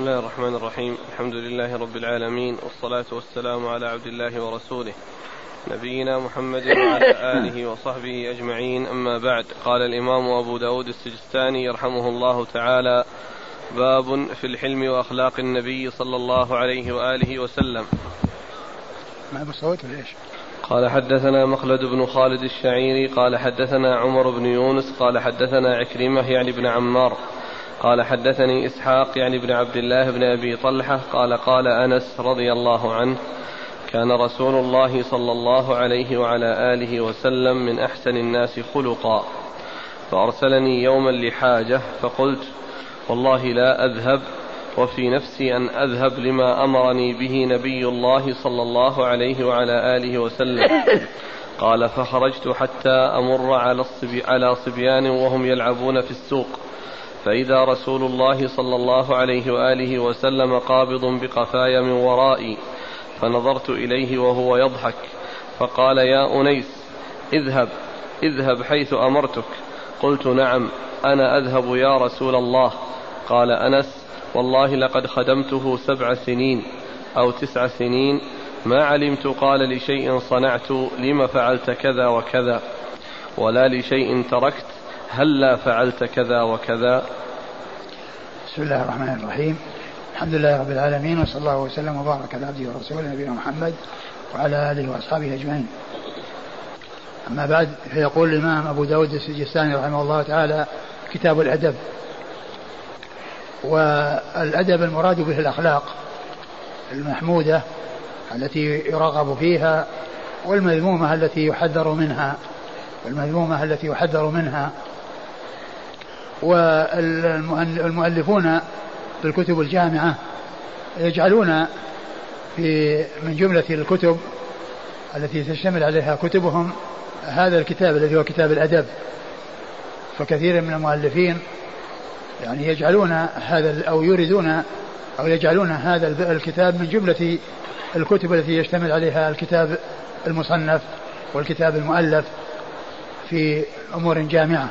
بسم الله الرحمن الرحيم. الحمد لله رب العالمين والصلاة والسلام على عبد الله ورسوله نبينا محمد وعلى آله وصحبه أجمعين. أما بعد قال الإمام أبو داود السجستاني يرحمه الله تعالى باب في الحلم وأخلاق النبي صلى الله عليه وآله وسلم. ما بصوت ولا إيش؟ قال حدثنا مخلد بن خالد الشعيري قال حدثنا عمر بن يونس قال حدثنا عكرمة يعني بن عمار. قال حدثني إسحاق يعني بن عبد الله بن أبي طلحة قال قال أنس رضي الله عنه كان رسول الله صلى الله عليه وعلى آله وسلم من أحسن الناس خلقا. فأرسلني يوما لحاجة فقلت والله لا أذهب وفي نفسي أن أذهب لما أمرني به نبي الله صلى الله عليه وعلى آله وسلم. قال فخرجت حتى أمر على, على صبيان وهم يلعبون في السوق. فإذا رسول الله صلى الله عليه وآله وسلم قابض بقفاي من ورائي فنظرت إليه وهو يضحك فقال يا أنيس اذهب اذهب حيث أمرتك. قلت نعم أنا أذهب يا رسول الله. قال أنس والله لقد خدمته سبع سنين أو تسع سنين ما علمت. قال لشيء صنعت لم فعلت كذا وكذا ولا لشيء تركت هلا فعلت كذا وكذا. بسم الله الرحمن الرحيم. الحمد لله رب العالمين وصلى الله وسلم وبارك على عبده ورسوله نبينا محمد وعلى آله وأصحابه أجمعين. أما بعد فيقول الإمام أبو داود السجستاني رحمه الله تعالى كتاب الأدب. والأدب المراد به الأخلاق المحمودة التي يرغب فيها والمذمومة التي يحذر منها والمذمومة التي يحذر منها والمؤلفون في الكتب الجامعة يجعلون في من جملة الكتب التي تشتمل عليها كتبهم هذا الكتاب الذي هو كتاب الأدب. فكثير من المؤلفين يعني يجعلون هذا أو يريدون أو يجعلون هذا الكتاب من جملة الكتب التي يشتمل عليها الكتاب المصنف والكتاب المؤلف في أمور جامعة.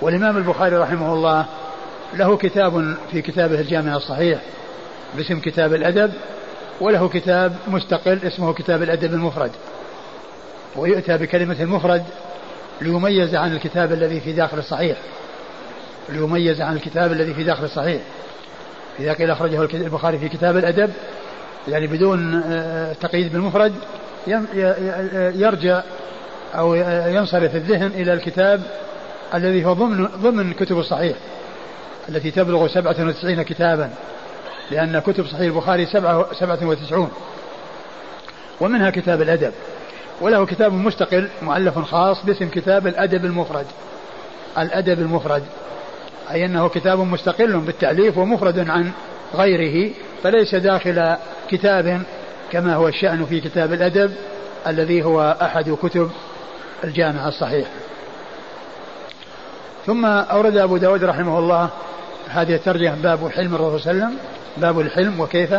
والإمام البخاري رحمه الله له كتاب في كتابه الجامع الصحيح باسم كتاب الأدب وله كتاب مستقل اسمه كتاب الأدب المفرد. ويؤتى بكلمة المفرد ليميز عن الكتاب الذي في داخل الصحيح. ليميز عن الكتاب الذي في داخل الصحيح. إذا قيل أخرجه البخاري في كتاب الأدب يعني بدون آه، تقييد بالمفرد يرجع أو ينصرف الذهن إلى الكتاب الذي هو ضمن ضمن كتب الصحيح التي تبلغ سبعة وتسعين كتابا لأن كتب صحيح البخاري سبعة, سبعة وتسعون. ومنها كتاب الأدب وله كتاب مستقل مؤلف خاص باسم كتاب الأدب المفرد. الأدب المفرد أي أنه كتاب مستقل بالتأليف ومفرد عن غيره فليس داخل كتاب كما هو الشأن في كتاب الأدب الذي هو أحد كتب الجامع الصحيح. ثم أورد أبو داود رحمه الله هذه الترجمة باب حلم الرسول صلى الله عليه وسلم باب الحلم وكيف؟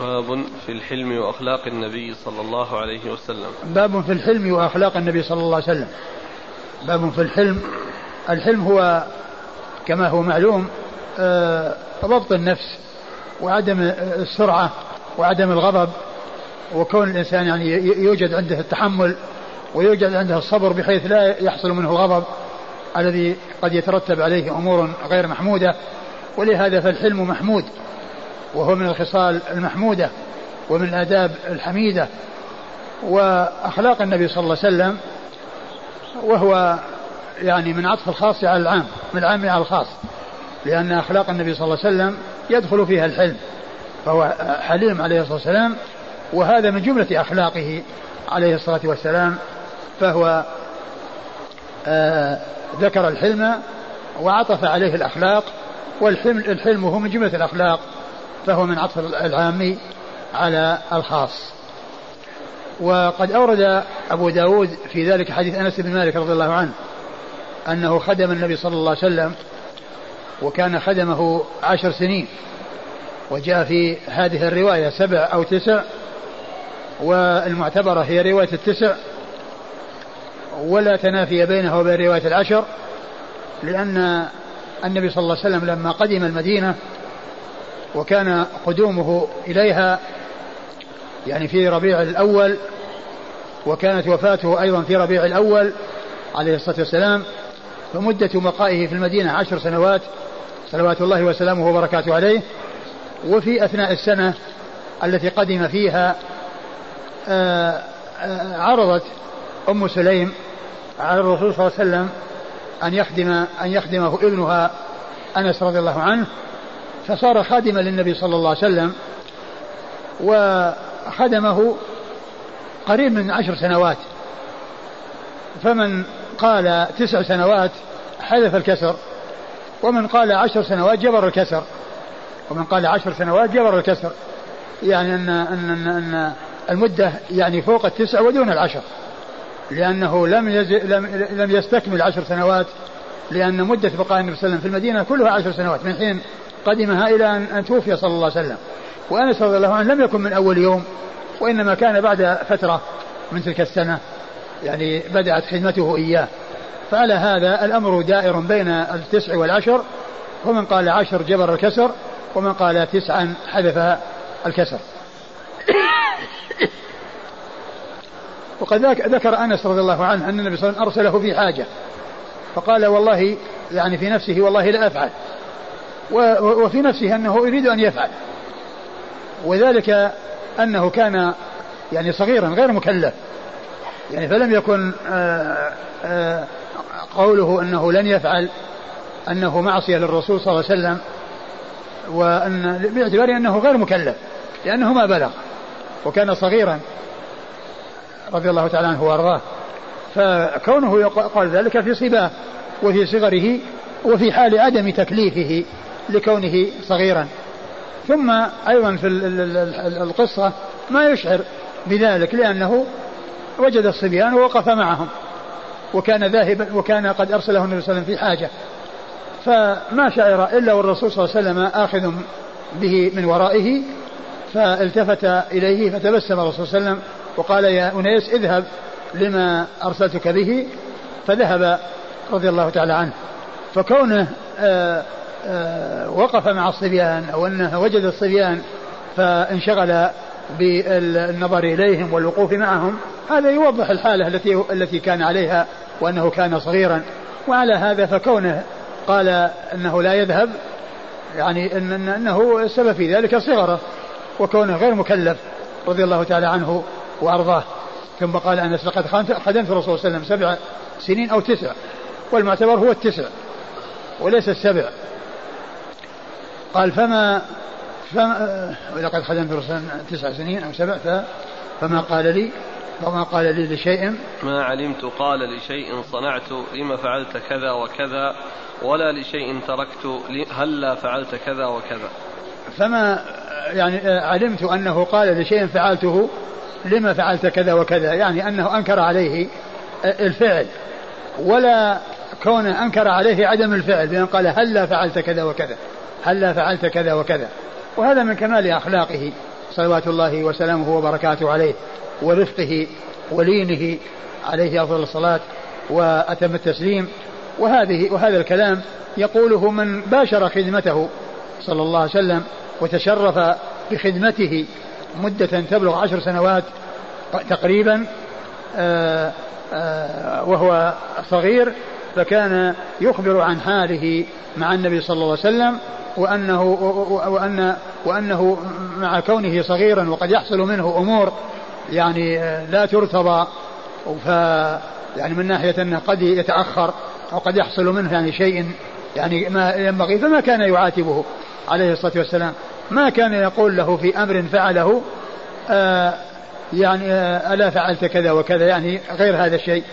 باب في الحلم وأخلاق النبي صلى الله عليه وسلم. باب في الحلم وأخلاق النبي صلى الله عليه وسلم. باب في الحلم الحلم هو كما هو معلوم آه، ضبط النفس وعدم السرعة وعدم الغضب وكون الإنسان يعني يوجد عنده التحمل ويوجد عنده الصبر بحيث لا يحصل منه الغضب. الذي قد يترتب عليه أمور غير محمودة ولهذا فالحلم محمود وهو من الخصال المحمودة ومن الآداب الحميدة وأخلاق النبي صلى الله عليه وسلم وهو يعني من عطف الخاص على العام من العام على الخاص لأن أخلاق النبي صلى الله عليه وسلم يدخل فيها الحلم فهو حليم عليه الصلاة والسلام وهذا من جملة أخلاقه عليه الصلاة والسلام فهو آه ذكر الحلم وعطف عليه الأخلاق والحلم الحلم هو من جملة الأخلاق فهو من عطف العام على الخاص. وقد أورد أبو داود في ذلك حديث أنس بن مالك رضي الله عنه أنه خدم النبي صلى الله عليه وسلم وكان خدمه عشر سنين وجاء في هذه الرواية سبع أو تسع والمعتبرة هي رواية التسع ولا تنافي بينه وبين رواية العشر لأن النبي صلى الله عليه وسلم لما قدم المدينة وكان قدومه إليها يعني في ربيع الأول وكانت وفاته أيضا في ربيع الأول عليه الصلاة والسلام فمدة بقائه في المدينة عشر سنوات صلوات الله وسلامه وبركاته عليه. وفي أثناء السنة التي قدم فيها آه، آه، عرضت أم سليم على الرسول صلى الله عليه وسلم أن يخدم أن يخدمه ابنها أنس رضي الله عنه فصار خادما للنبي صلى الله عليه وسلم وخدمه قريب من عشر سنوات. فمن قال تسع سنوات حذف الكسر ومن قال عشر سنوات جبر الكسر. ومن قال عشر سنوات جبر الكسر. يعني أن, أن, أن, أن المدة يعني فوق التسع ودون العشر. لأنه لم, يز... لم, لم يستكمل عشر سنوات لأن مدة بقاء النبي صلى الله عليه وسلم في المدينة كلها عشر سنوات من حين قدمها إلى أن توفي صلى الله عليه وسلم. وأنس رضي الله عنه لم يكن من أول يوم وإنما كان بعد فترة من تلك السنة يعني بدأت خدمته إياه. فعلى هذا الأمر دائر بين التسع والعشر ومن قال عشر جبر الكسر ومن قال تسعا حذف الكسر. وقد ذكر أنس رضي الله عنه أن النبي صلى الله عليه وسلم أرسله في حاجة. فقال والله يعني في نفسه والله لا أفعل. وفي نفسه أنه يريد أن يفعل. وذلك أنه كان يعني صغيرا غير مكلف. يعني فلم يكن آه، آه، قوله أنه لن يفعل أنه معصية للرسول صلى الله عليه وسلم وأن باعتبار أنه غير مكلف لأنه ما بلغ. وكان صغيرا. رضي الله تعالى عنه وأرضاه. فكونه قال ذلك في صباه وفي صغره وفي حال عدم تكليفه لكونه صغيرا. ثم أيضا في القصة ما يشعر بذلك لأنه وجد الصبيان ووقف معهم وكان ذاهبا وكان قد أرسله النبي صلى الله عليه وسلم في حاجة. فما شعر إلا والرسول صلى الله عليه وسلم آخذ به من ورائه فالتفت إليه فتبسم الرسول صلى الله عليه وسلم وقال يا أنيس اذهب لما أرسلتك به فذهب رضي الله تعالى عنه. فكونه آآ آآ وقف مع الصبيان أو أنه وجد الصبيان فانشغل بالنظر إليهم والوقوف معهم هذا يوضح الحالة التي التي كان عليها وأنه كان صغيرا. وعلى هذا فكونه قال أنه لا يذهب يعني أنه السبب في ذلك صغره وكونه غير مكلف رضي الله تعالى عنه. وأرضاه. ثم قال أنس لقد خدمت الرسول صلى الله عليه وسلم سبع سنين أو تسع والمعتبر هو التسع وليس السبع. قال فما فما ولقد خدمت الرسول تسع سنين أو سبع فما قال لي وما قال لي لشيء. ما علمت قال لشيء صنعت لما فعلت كذا وكذا ولا لشيء تركت هلا فعلت كذا وكذا؟ فما يعني علمت أنه قال لشيء فعلته لما فعلت كذا وكذا؟ يعني أنه أنكر عليه الفعل. ولا كونه أنكر عليه عدم الفعل بأن قال هلا فعلت كذا وكذا؟ هلا فعلت كذا وكذا؟ وهذا من كمال أخلاقه صلوات الله وسلامه وبركاته عليه ورفقه ولينه عليه أفضل الصلاة وأتم التسليم. وهذه وهذا الكلام يقوله من باشر خدمته صلى الله عليه وسلم وتشرف بخدمته مدة تبلغ عشر سنوات تقريبا آه، آه، وهو صغير فكان يخبر عن حاله مع النبي صلى الله عليه وسلم وأنه وأن وأنه مع كونه صغيرا وقد يحصل منه أمور يعني آه، لا ترتضى ف يعني من ناحية أنه قد يتأخر أو قد يحصل منه يعني شيء يعني ما ينبغي فما كان يعاتبه عليه الصلاة والسلام. ما كان يقول له في أمر فعله آه يعني آه ألا فعلت كذا وكذا يعني غير هذا الشيء.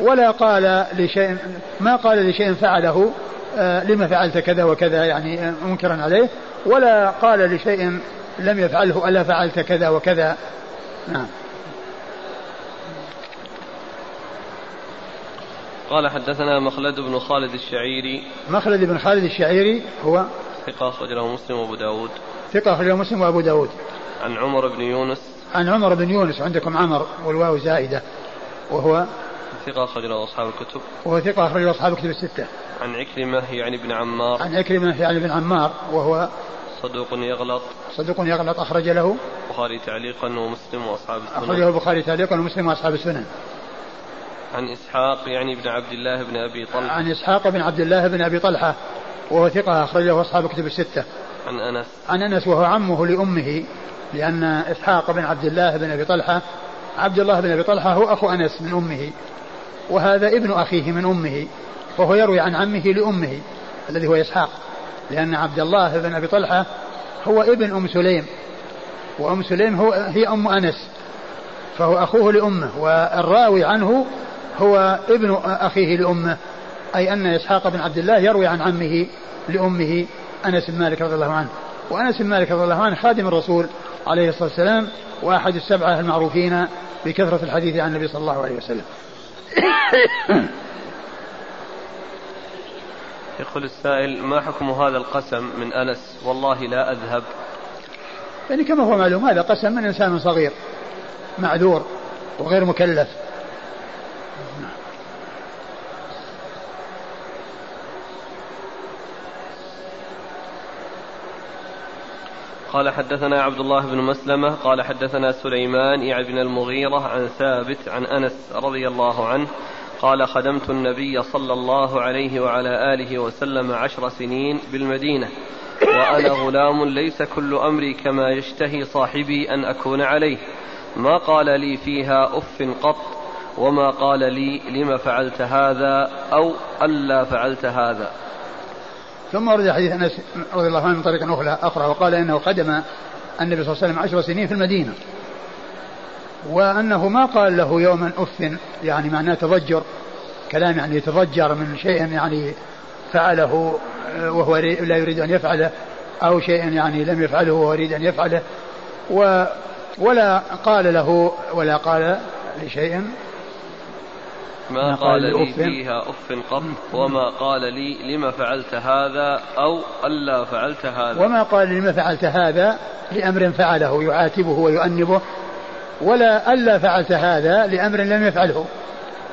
ولا قال لشيء ما قال لشيء فعله آه لما فعلت كذا وكذا يعني منكرا عليه. ولا قال لشيء لم يفعله ألا فعلت كذا وكذا. نعم. قال حدثنا مخلد بن خالد الشعيري. مخلد بن خالد الشعيري هو ثقة أخرجه مسلم وأبو داود. ثقة أخرجه مسلم وأبو داود. عن عمر بن يونس. عن عمر بن يونس عندكم عمر والواو زائدة وهو ثقة أخرجه أصحاب الكتب. وهو ثقة أخرجه أصحاب الكتب الستة. عن عكرمة يعني بن عمار. عن عكرمة يعني بن عمار وهو صدوق يغلط. صدوق يغلط أخرج له. البخاري تعليقا ومسلم وأصحاب السنن. أخرجه البخاري تعليقا ومسلم وأصحاب السنن. عن إسحاق يعني بن عبد الله بن أبي طلحة. عن إسحاق بن عبد الله بن أبي طلحة وهو ثقة أخرجه أصحاب كتب الستة. عن أنس. عن أنس وهو عمه لأمه لأن إسحاق بن عبد الله بن أبي طلحة عبد الله بن أبي طلحة هو أخو أنس من أمه وهذا ابن أخيه من أمه وهو يروي عن عمه لأمه الذي هو إسحاق لأن عبد الله بن أبي طلحة هو ابن أم سليم وأم سليم هو هي أم أنس فهو أخوه لأمه والراوي عنه هو ابن أخيه لأمه أي أن إسحاق بن عبد الله يروي عن عمه لأمه. أنس بن مالك رضي الله عنه. وأنس بن مالك رضي الله عنه خادم الرسول عليه الصلاة والسلام وأحد السبعة المعروفين بكثرة الحديث عن النبي صلى الله عليه وسلم. يقول السائل ما حكم هذا القسم من أنس؟ والله لا أذهب. يعني كما هو معلوم هذا قسم من إنسان صغير معذور وغير مكلف. قال حدثنا عبد الله بن مسلمة قال حدثنا سليمان يعني بن المغيرة عن ثابت عن أنس رضي الله عنه قال خدمت النبي صلى الله عليه وعلى آله وسلم عشر سنين بالمدينة وأنا غلام ليس كل أمري كما يشتهي صاحبي أن أكون عليه ما قال لي فيها أف قط وما قال لي لم فعلت هذا أو ألا فعلت هذا. ثم ورد حديث أنس رضي الله عنه من طريق أخرى أخرى وقال إنه قدم النبي صلى الله عليه وسلم عشر سنين في المدينة. وأنه ما قال له يوما أف يعني معناه تضجر كلام يعني يتضجر من شيء يعني فعله وهو لا يريد أن يفعله أو شيء يعني لم يفعله وهو يريد أن يفعله. و ولا قال له ولا قال لشيء ما قال لي فيها أف قط وما قال لي لما فعلت هذا أو ألا فعلت هذا. وما قال لما فعلت هذا لأمر فعله يعاتبه ويؤنبه ولا ألا فعلت هذا لأمر لم يفعله.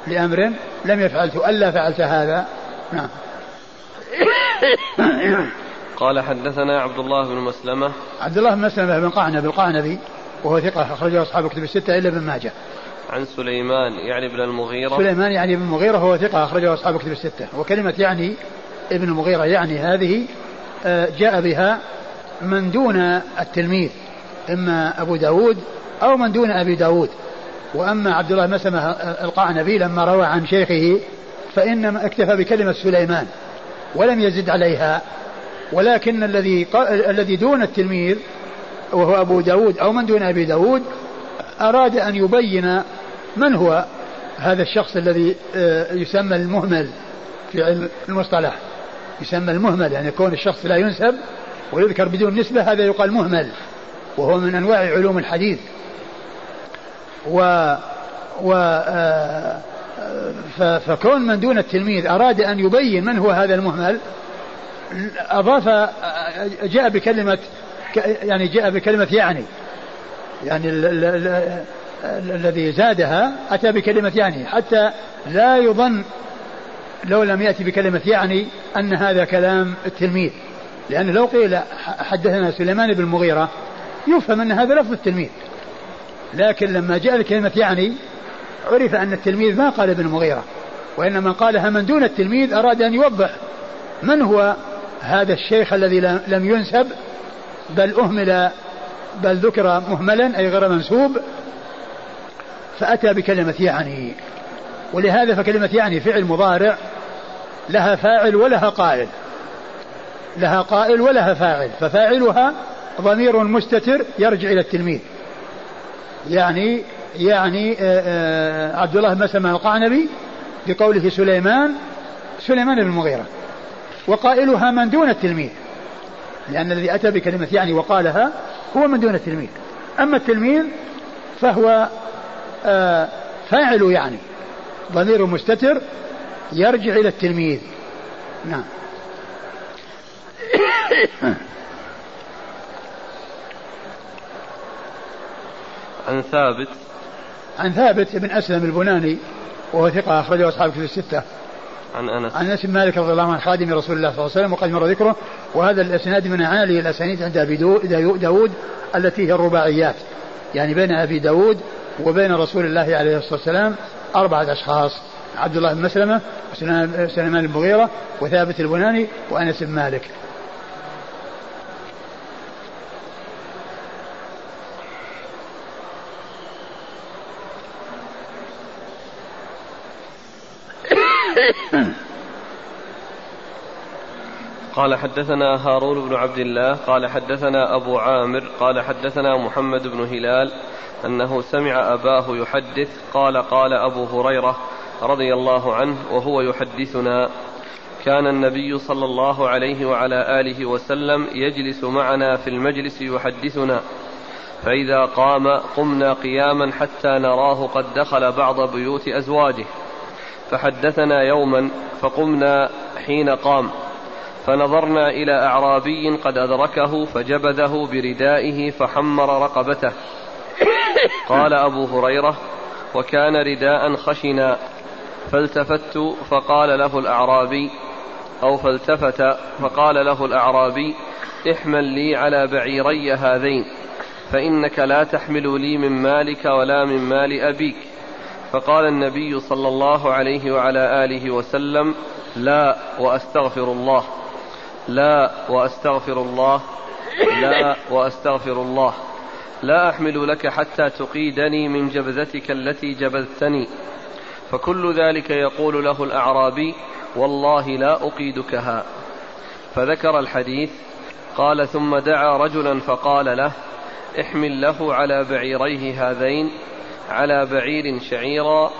لأمر لم يفعلته ألا فعلت هذا. نعم. قال حدثنا عبد الله بن مسلمة. عبد الله بن مسلمة بن قعنب القعنبي وهو ثقة أخرجه أصحاب كتب الستة إلا ابن ماجه. عن سليمان يعني ابن المغيرة. سليمان يعني ابن المغيرة هو ثقة أخرجه أصحاب كتب الستة. وكلمة يعني ابن المغيرة يعني هذه آه، جاء بها من دون التلميذ إما أبو داود أو من دون أبي داود. وأما عبد الله مسلمة القعنبي لما روى عن شيخه فإنما اكتفى بكلمة سليمان ولم يزد عليها. ولكن الذي الذي دون التلميذ وهو أبو داود أو من دون أبي داود أراد أن يبين من هو هذا الشخص الذي آه، يسمى المهمل في علم المصطلح؟ يسمى المهمل يعني كون الشخص لا ينسب ويذكر بدون نسبة هذا يقال مهمل وهو من أنواع علوم الحديث. و و آه، فكون من دون التلميذ أراد أن يبين من هو هذا المهمل أضاف آه، جاء بكلمة يعني جاء بكلمة يعني يعني الذي زادها أتى بكلمة يعني حتى لا يظن لو لم يأتي بكلمة يعني أن هذا كلام التلميذ. لأن لو قيل حدثنا سليمان بن المغيرة يفهم أن هذا لفظ التلميذ. لكن لما جاء بكلمة يعني عرف أن التلميذ ما قال ابن المغيرة وإنما قالها من دون التلميذ أراد أن يوضح من هو هذا الشيخ الذي لم ينسب بل أهمل بل ذكر مهملا أي غير منسوب فأتى بكلمة يعني. ولهذا فكلمة يعني فعل مضارع لها فاعل ولها قائل. لها قائل ولها فاعل ففاعلها ضمير مستتر يرجع إلى التلميذ. يعني يعني آه، آه، عبد الله مسلم القعنبي بقوله سليمان سليمان بن المغيرة. وقائلها من دون التلميذ لأن الذي أتى بكلمة يعني وقالها هو من دون التلميذ. أما التلميذ فهو آه، فاعل يعني. ضمير مستتر يرجع إلى التلميذ. نعم. عن ثابت. عن ثابت بن أسلم البناني وهو ثقة أخرجه أصحاب في الستة. عن أنس. عن أنس بن مالك رضي الله عنه خادم رسول الله صلى الله عليه وسلم وقد مر ذكره. وهذا الإسناد من أعالي الأسانيد عند أبي داود التي هي الرباعيات. يعني بين أبي داود وبين رسول الله عليه الصلاة والسلام أربعة أشخاص عبد الله بن مسلمة وسليمان المغيرة وثابت البناني وأنس بن مالك. قال حدثنا هارون بن عبد الله قال حدثنا أبو عامر قال حدثنا محمد بن هلال أنه سمع أباه يحدث قال قال أبو هريرة رضي الله عنه وهو يحدثنا كان النبي صلى الله عليه وعلى آله وسلم يجلس معنا في المجلس يحدثنا فإذا قام قمنا قياما حتى نراه قد دخل بعض بيوت أزواجه فحدثنا يوما فقمنا حين قام فنظرنا إلى أعرابي قد أدركه فجبذه بردائه فحمر رقبته قال أبو هريرة وكان رداء خشنا فالتفت فقال له الأعرابي أو فالتفت فقال له الأعرابي احمل لي على بعيري هذين فإنك لا تحمل لي من مالك ولا من مال أبيك. فقال النبي صلى الله عليه وعلى آله وسلم لا وأستغفر الله لا وأستغفر الله لا وأستغفر الله. لا أحمل لك حتى تقيدني من جبذتك التي جبذتني. فكل ذلك يقول له الأعرابي والله لا أقيدكها. فذكر الحديث قال ثم دعا رجلا فقال له احمل له على بعيريه هذين على بعير شعيرا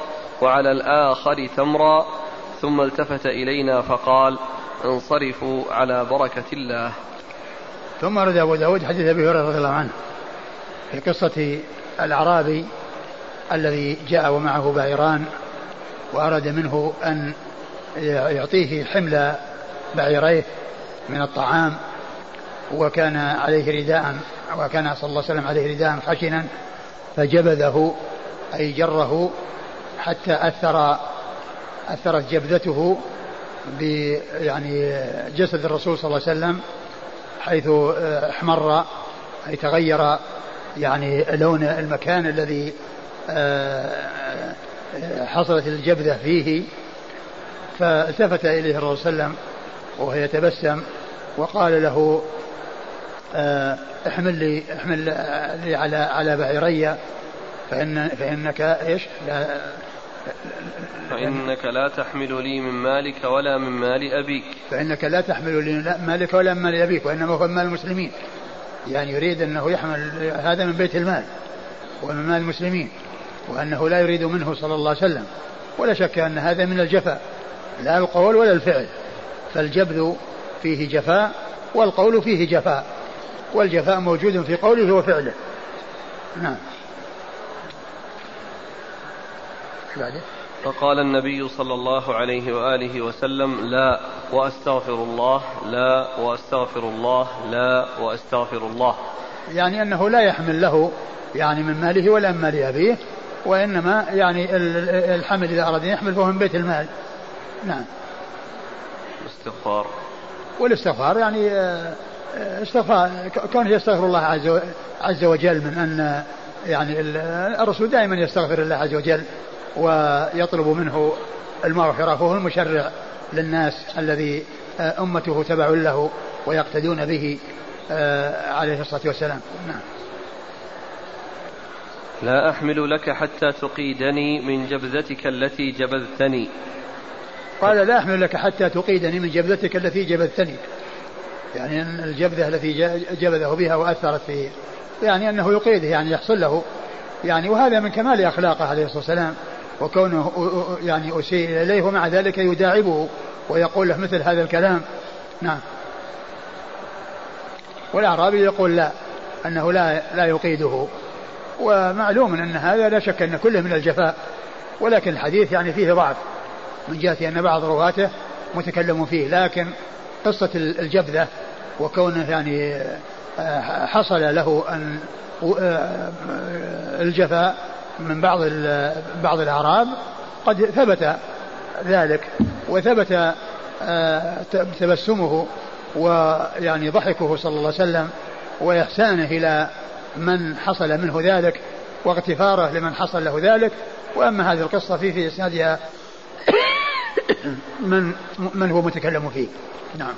وعلى الآخر تمرا. ثم التفت إلينا فقال انصرفوا على بركة الله. ثم رد أبو داود حديث أبي هريرة رضي الله عنه. في قصة الأعرابي الذي جاء ومعه بعيران وأراد منه أن يعطيه حمل بعيريه من الطعام وكان عليه رداء وكان صلى الله عليه وسلم عليه رداء خشنا فجبذه أي جره حتى أثر أثرت جبذته يعني جسد الرسول صلى الله عليه وسلم حيث احمر أي تغير يعني لون المكان الذي آه، حصلت الجبذة فيه. فالتفت إليه الرسول صلى الله عليه وسلم وهو يتبسم وقال له آه، احمل لي احمل لي على على بعيري فإن فإنك إيش؟ لا فإنك لا تحمل لي من مالك ولا من مال أبيك. فإنك لا تحمل لي من مالك ولا من مال أبيك وإنما هو من مال المسلمين. يعني يريد أنه يحمل هذا من بيت المال ومن مال المسلمين وأنه لا يريد منه صلى الله عليه وسلم. ولا شك أن هذا من الجفاء لا القول ولا الفعل. فالجبذ فيه جفاء والقول فيه جفاء والجفاء موجود في قوله وفعله. نعم. بعده. فقال النبي صلى الله عليه وآله وسلم لا وأستغفر الله لا وأستغفر الله لا وأستغفر الله. يعني أنه لا يحمل له يعني من ماله ولا من مال أبيه وإنما يعني الحمل إذا أراد أن يحمل فهو من بيت المال. نعم. الاستغفار. والاستغفار يعني آه، استغفار كونه يستغفر الله عز عز وجل من أن يعني الرسول دائما يستغفر الله عز وجل ويطلب منه المغفرة فهو المشرع للناس الذي آه، أمته تبع له ويقتدون به آه، عليه الصلاة والسلام. نعم. لا أحمل لك حتى تقيدني من جبذتك التي جبذتني. قال لا أحمل لك حتى تقيدني من جبذتك التي جبذتني. يعني الجبذة التي جبذه بها وأثرت فيه يعني أنه يقيده يعني يحصل له. يعني وهذا من كمال أخلاقه عليه الصلاة والسلام. وكونه يعني أسيء إليه ومع ذلك يداعبه ويقول له مثل هذا الكلام. نعم. والأعرابي يقول لا أنه لا لا يقيده. ومعلوم أن هذا لا شك أن كله من الجفاء ولكن الحديث يعني فيه ضعف. من جهة أن بعض رواته متكلم فيه لكن قصة الجبذة وكونه يعني آه، حصل له أن آه، الجفاء من بعض بعض الأعراب قد ثبت ذلك وثبت آه، تبسمه ويعني ضحكه صلى الله عليه وسلم وإحسانه إلى من حصل منه ذلك واغتفاره لمن حصل له ذلك. وأما هذه القصة في في إسنادها من من هو متكلم فيه. نعم.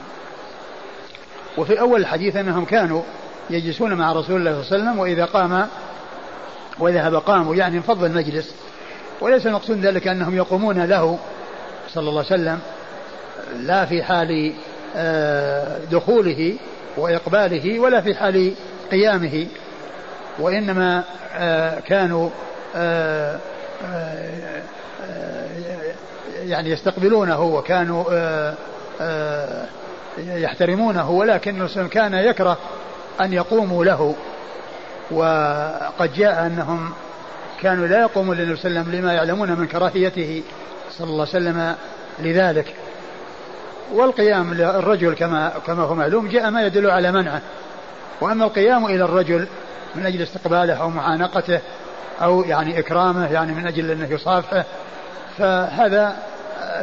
وفي أول الحديث أنهم كانوا يجلسون مع رسول الله صلى الله عليه وسلم وإذا قام وذهب قاموا يعني انفض المجلس. وليس المقصود ذلك أنهم يقومون له صلى الله عليه وسلم لا في حال آه، دخوله وإقباله ولا في حال قيامه. وإنما آه، كانوا آه، يعني يستقبلونه وكانوا يحترمونه. ولكن كان يكره أن يقوموا له. وقد جاء أنهم كانوا لا يقومون للنبي صلى الله عليه وسلم لما يعلمون من كراهيته صلى الله عليه وسلم لذلك. والقيام للرجل كما كما هو معلوم جاء ما يدل على منعه. وأما القيام إلى الرجل من أجل استقباله أو معانقته أو يعني إكرامه يعني من أجل أنه يصافحه فهذا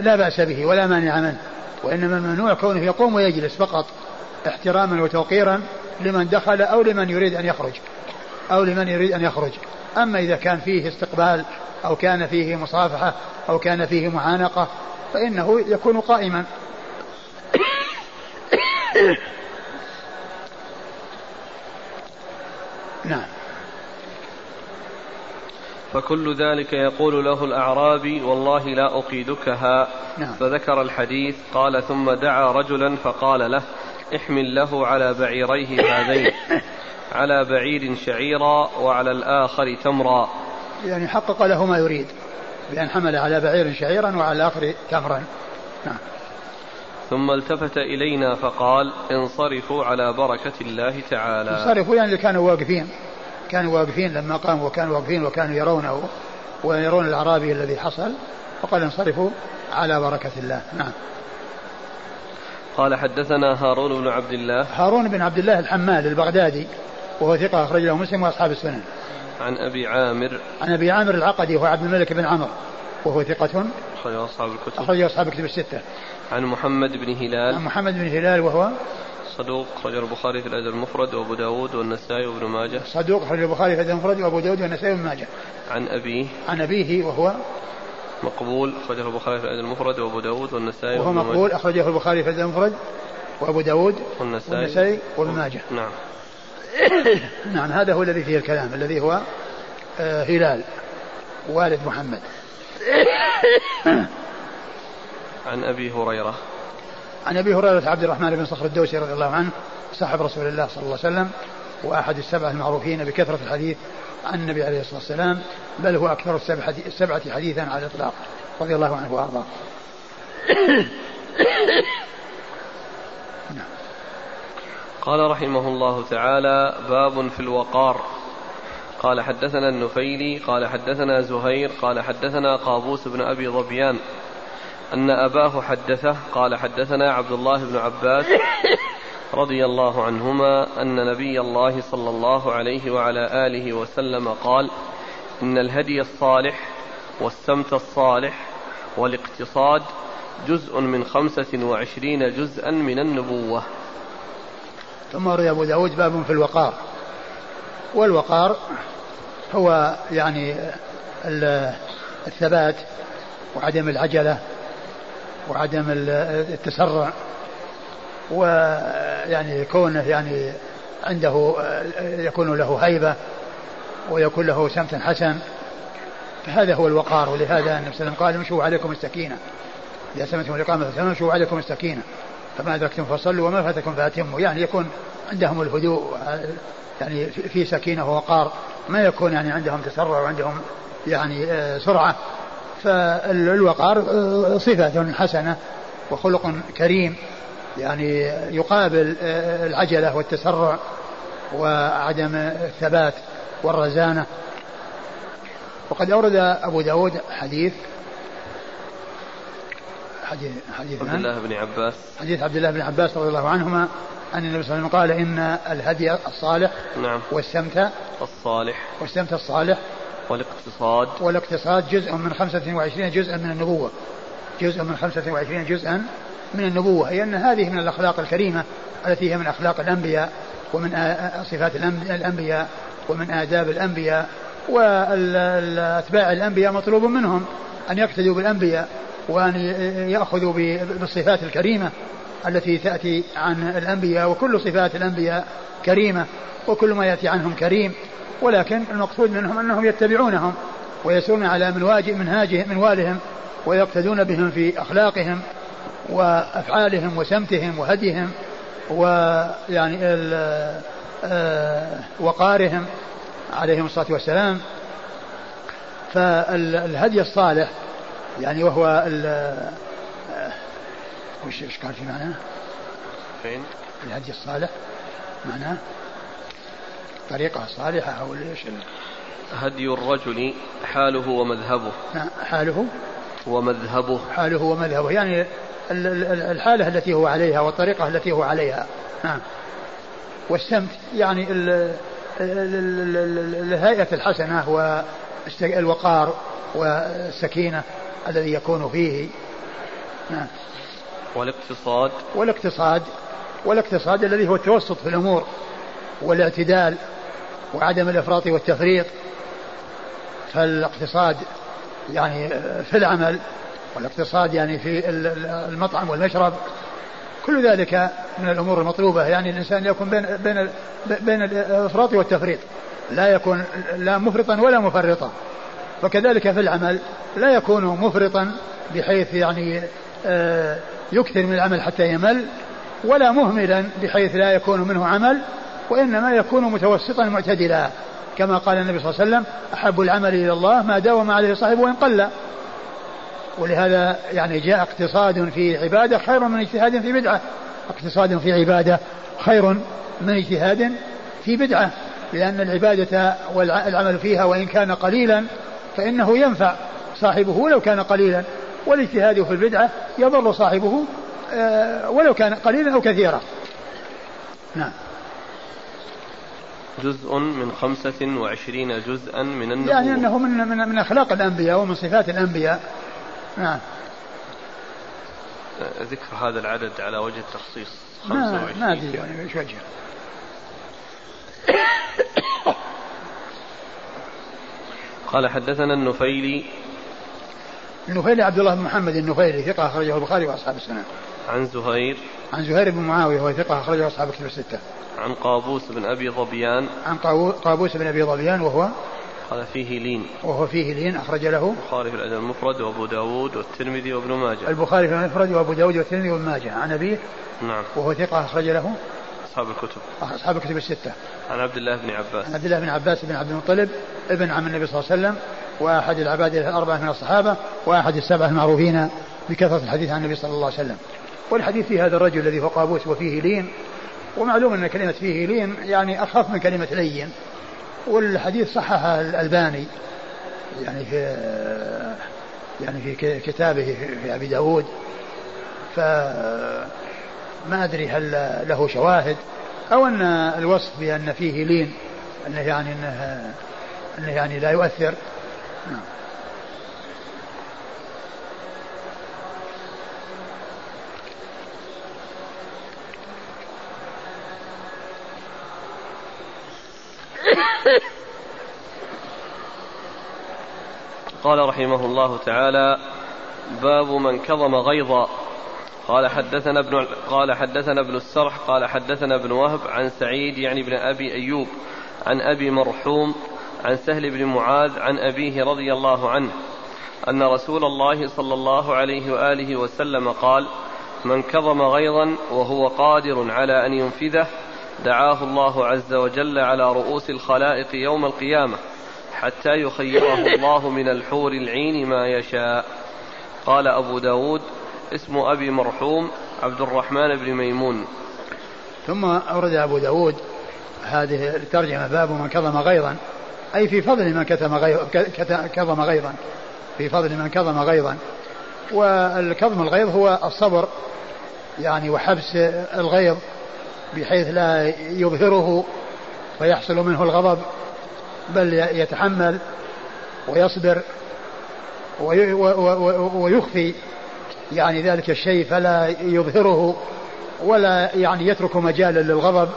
لا بأس به ولا مانع منه. وإنما الممنوع كونه يقوم ويجلس فقط احتراما وتوقيرا لمن دخل أو لمن يريد أن يخرج. أو لمن يريد أن يخرج. أما إذا كان فيه استقبال أو كان فيه مصافحة أو كان فيه معانقة فإنه يكون قائما. نعم. فكل ذلك يقول له الأعرابي والله لا أقيدكها. نعم. فذكر الحديث قال ثم دعا رجلا فقال له احمل له على بعيريه هذين. على بعير شعيرا وعلى الآخر تمرا. يعني حقق له ما يريد بأن حمل على بعير شعيرا وعلى الآخر تمرا. نعم. ثم التفت إلينا فقال انصرفوا على بركة الله تعالى. انصرفوا يعني كانوا واقفين كانوا واقفين لما قاموا وكانوا واقفين وكانوا يرونه ويرون الأعرابي الذي حصل فقال انصرفوا على بركة الله. نعم. قال حدثنا هارون بن عبد الله. هارون بن عبد الله الحمال البغدادي وهو ثقة أخرج له مسلم وأصحاب السنن. عن أبي عامر. عن أبي عامر العقدي وهو عبد الملك بن عمرو وهو ثقة أخرج أصحاب الكتب. أخرج أصحاب الكتب الستة. عن محمد بن هلال. عن محمد بن هلال وهو صدوق خرج البخاري في الأدب المفرد وأبو داود والنسائي وابن ماجه. صدوق خرج البخاري في الأدب المفرد وأبو داود والنسائي وابن ماجه. عن أبيه. عن أبيه وهو مقبول أخرجه البخاري في الأدب المفرد وأبو داود والنسائي وهو مقبول أخرجه البخاري في الأدب المفرد وأبو داود والنسائي, والنسائي وابن ماجه. نعم. نعم هذا هو الذي فيه الكلام الذي هو آه هلال والد محمد عن أبي هريرة عن أبي هريرة عبد الرحمن بن صخر الدوسي رضي الله عنه صاحب رسول الله صلى الله عليه وسلم وأحد السبعة المعروفين بكثرة الحديث عن النبي عليه الصلاة والسلام بل هو أكثر السبعة حديثا على الإطلاق رضي الله عنه وأرضاه. قال رحمه الله تعالى باب في الوقار. قال حدثنا النفيلي قال حدثنا زهير قال حدثنا قابوس بن أبي ظبيان. أن أباه حدثه قال حدثنا عبد الله بن عباس رضي الله عنهما أن نبي الله صلى الله عليه وعلى آله وسلم قال إن الهدي الصالح والسمت الصالح والاقتصاد جزء من خمسة وعشرين جزءا من النبوة. ثم روي أبو داود باب في الوقار. والوقار هو يعني الثبات وعدم العجلة وعدم التسرع ويعني كونه يعني عنده يكون له هيبة ويكون له سمت حسن. فهذا هو الوقار. ولهذا النبي صلى الله عليه وسلم قال امشوا عليكم السكينة. إذا سمعتم الإقامة فامشوا عليكم السكينة. فما أدركتم فصلوا وما فاتكم فأتموا. يعني يكون عندهم الهدوء يعني في سكينة ووقار. ما يكون يعني عندهم تسرع وعندهم يعني آه، سرعة. فالوقار آه، صفة حسنة وخلق كريم. يعني يقابل آه، العجلة والتسرع وعدم الثبات والرزانة. وقد أورد أبو داود حديث حديث حديث عبد الله بن عباس. حديث عبد الله بن عباس رضي الله عنهما أن النبي صلى الله عليه وسلم قال إن الهدي الصالح نعم. والسمت الصالح. والسمت الصالح والاقتصاد. والاقتصاد جزء من 25 جزءا من النبوة. جزء من 25 جزءا من النبوة. أي أن هذه من الأخلاق الكريمة التي هي من أخلاق الأنبياء ومن صفات الأنبياء ومن آداب الأنبياء. وأتباع الأنبياء مطلوب منهم أن يقتدوا بالأنبياء. وأن يأخذوا بالصفات الكريمة التي تأتي عن الأنبياء وكل صفات الأنبياء كريمة وكل ما يأتي عنهم كريم. ولكن المقصود منهم أنهم يتبعونهم ويسيرون على منواج منهاجهم منوالهم ويقتدون بهم في أخلاقهم وأفعالهم وسمتهم وهديهم ويعني آه، وقارهم عليهم الصلاة والسلام. فالهدي الصالح يعني وهو ال آه، وش إيش قال في معناه؟ فين؟ الهدي الصالح. معناه طريقة صالحة أو إيش؟ هدي الرجل حاله ومذهبه. نعم حاله؟ ومذهبه. حاله ومذهبه. يعني الحالة التي هو عليها والطريقة التي هو عليها. نعم والسمت يعني الهيئة الحسنة والوقار والسكينة. الذي يكون فيه. نعم. والاقتصاد. والاقتصاد. والاقتصاد الذي هو التوسط في الأمور والاعتدال وعدم الإفراط والتفريط. فالاقتصاد يعني في العمل والاقتصاد يعني في المطعم والمشرب. كل ذلك من الأمور المطلوبة. يعني الإنسان يكون بين بين بين الإفراط والتفريط. لا يكون لا مفرطا ولا مفرطا. وكذلك في العمل لا يكون مفرطا بحيث يعني آه، يكثر من العمل حتى يمل ولا مهملا بحيث لا يكون منه عمل وإنما يكون متوسطا معتدلا. كما قال النبي صلى الله عليه وسلم أحب العمل إلى الله ما داوم عليه صاحبه وإن قل. ولهذا يعني جاء اقتصاد في عبادة خير من اجتهاد في بدعة. اقتصاد في عبادة خير من اجتهاد في بدعة لأن العبادة والعمل فيها وإن كان قليلا فإنه ينفع صاحبه ولو كان قليلا. والاجتهاد في البدعة يضر صاحبه آه، ولو كان قليلا أو كثيرا. نعم. جزء من خمسة وعشرين جزءا من النبوة. يعني أنه من, من, من أخلاق الأنبياء ومن صفات الأنبياء. نعم. ذكر هذا العدد على وجه التخصيص. ما ما أدري يعني إيش وجهه. قال حدثنا النفيلي. النفيلي عبد الله بن محمد النفيلي ثقة أخرجه البخاري وأصحاب السنة. عن زهير. عن زهير بن معاوية وهو ثقة أخرجه أصحاب الكتب الستة. عن قابوس بن أبي ظبيان. عن قابوس بن أبي ظبيان وهو؟ قال فيه لين. وهو فيه لين أخرج له. البخاري في الأدب المفرد وأبو داود والترمذي وابن ماجه. البخاري في المفرد وأبو داود والترمذي وابن ماجه. عن أبيه. نعم. وهو ثقة أخرج له. أصحاب الكتب. أصحاب الكتب الستة. عن عبد الله بن عباس. عن عبد الله بن عباس بن عبد المطلب ابن عم النبي صلى الله عليه وسلم وأحد العباد الأربعة من الصحابة وأحد السبعة المعروفين بكثرة الحديث عن النبي صلى الله عليه وسلم. والحديث في هذا الرجل الذي هو قابوس وفيه لين ومعلوم أن كلمة فيه لين يعني أخف من كلمة لين. والحديث صححه الألباني يعني في يعني في كتابه في أبي داود. فما أدري هل له شواهد. أو أن الوصف بأن فيه لين أنه يعني أنه, أنه يعني لا يؤثر. نعم. قال رحمه الله تعالى باب من كظم غيظا. قال حدثنا ابن قال حدثنا ابن السرح قال حدثنا ابن وهب عن سعيد يعني ابن أبي أيوب عن أبي مرحوم عن سهل بن معاذ عن أبيه رضي الله عنه أن رسول الله صلى الله عليه وآله وسلم قال من كظم غيظا وهو قادر على أن ينفذه دعاه الله عز وجل على رؤوس الخلائق يوم القيامة حتى يخيره الله من الحور العين ما يشاء. قال أبو داود اسم أبي مرحوم عبد الرحمن بن ميمون. ثم أورد أبو داود هذه الترجمة باب من كظم غيظا. أي في فضل من كتم كظم غيظا. في فضل من كظم غيظا. والكظم الغيظ هو الصبر يعني وحبس الغيظ بحيث لا يظهره فيحصل منه الغضب بل يتحمل ويصبر ويخفي. يعني ذلك الشيء فلا يظهره ولا يعني يترك مجالا للغضب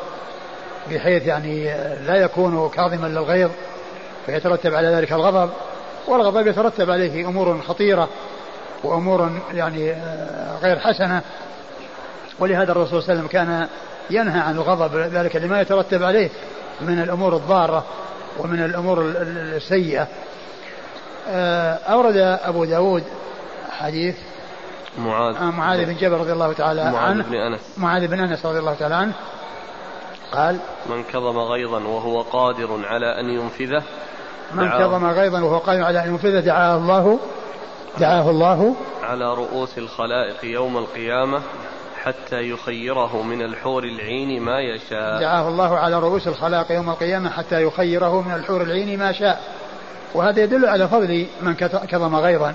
بحيث يعني لا يكون كاظما للغيظ فيترتب على ذلك الغضب والغضب يترتب عليه أمور خطيرة وأمور يعني غير حسنة. ولهذا الرسول صلى الله عليه وسلم كان ينهى عن الغضب ذلك لما يترتب عليه من الأمور الضارة ومن الأمور السيئة. آه، أورد أبو داود حديث معاذ. معاذ بن جبل رضي الله تعالى عنه. معاذ بن أنس. معاذ بن أنس رضي الله تعالى عنه. قال من كظم غيظا وهو قادر على أن ينفذه من كظم غيظا وهو قادر على أن ينفذه دعاه الله دعاه الله. على رؤوس الخلائق يوم القيامة حتى يخيره من الحور العين ما يشاء. دعاه الله على رؤوس الخلائق يوم القيامة حتى يخيره من الحور العين ما شاء. وهذا يدل على فضل من كظم غيظا.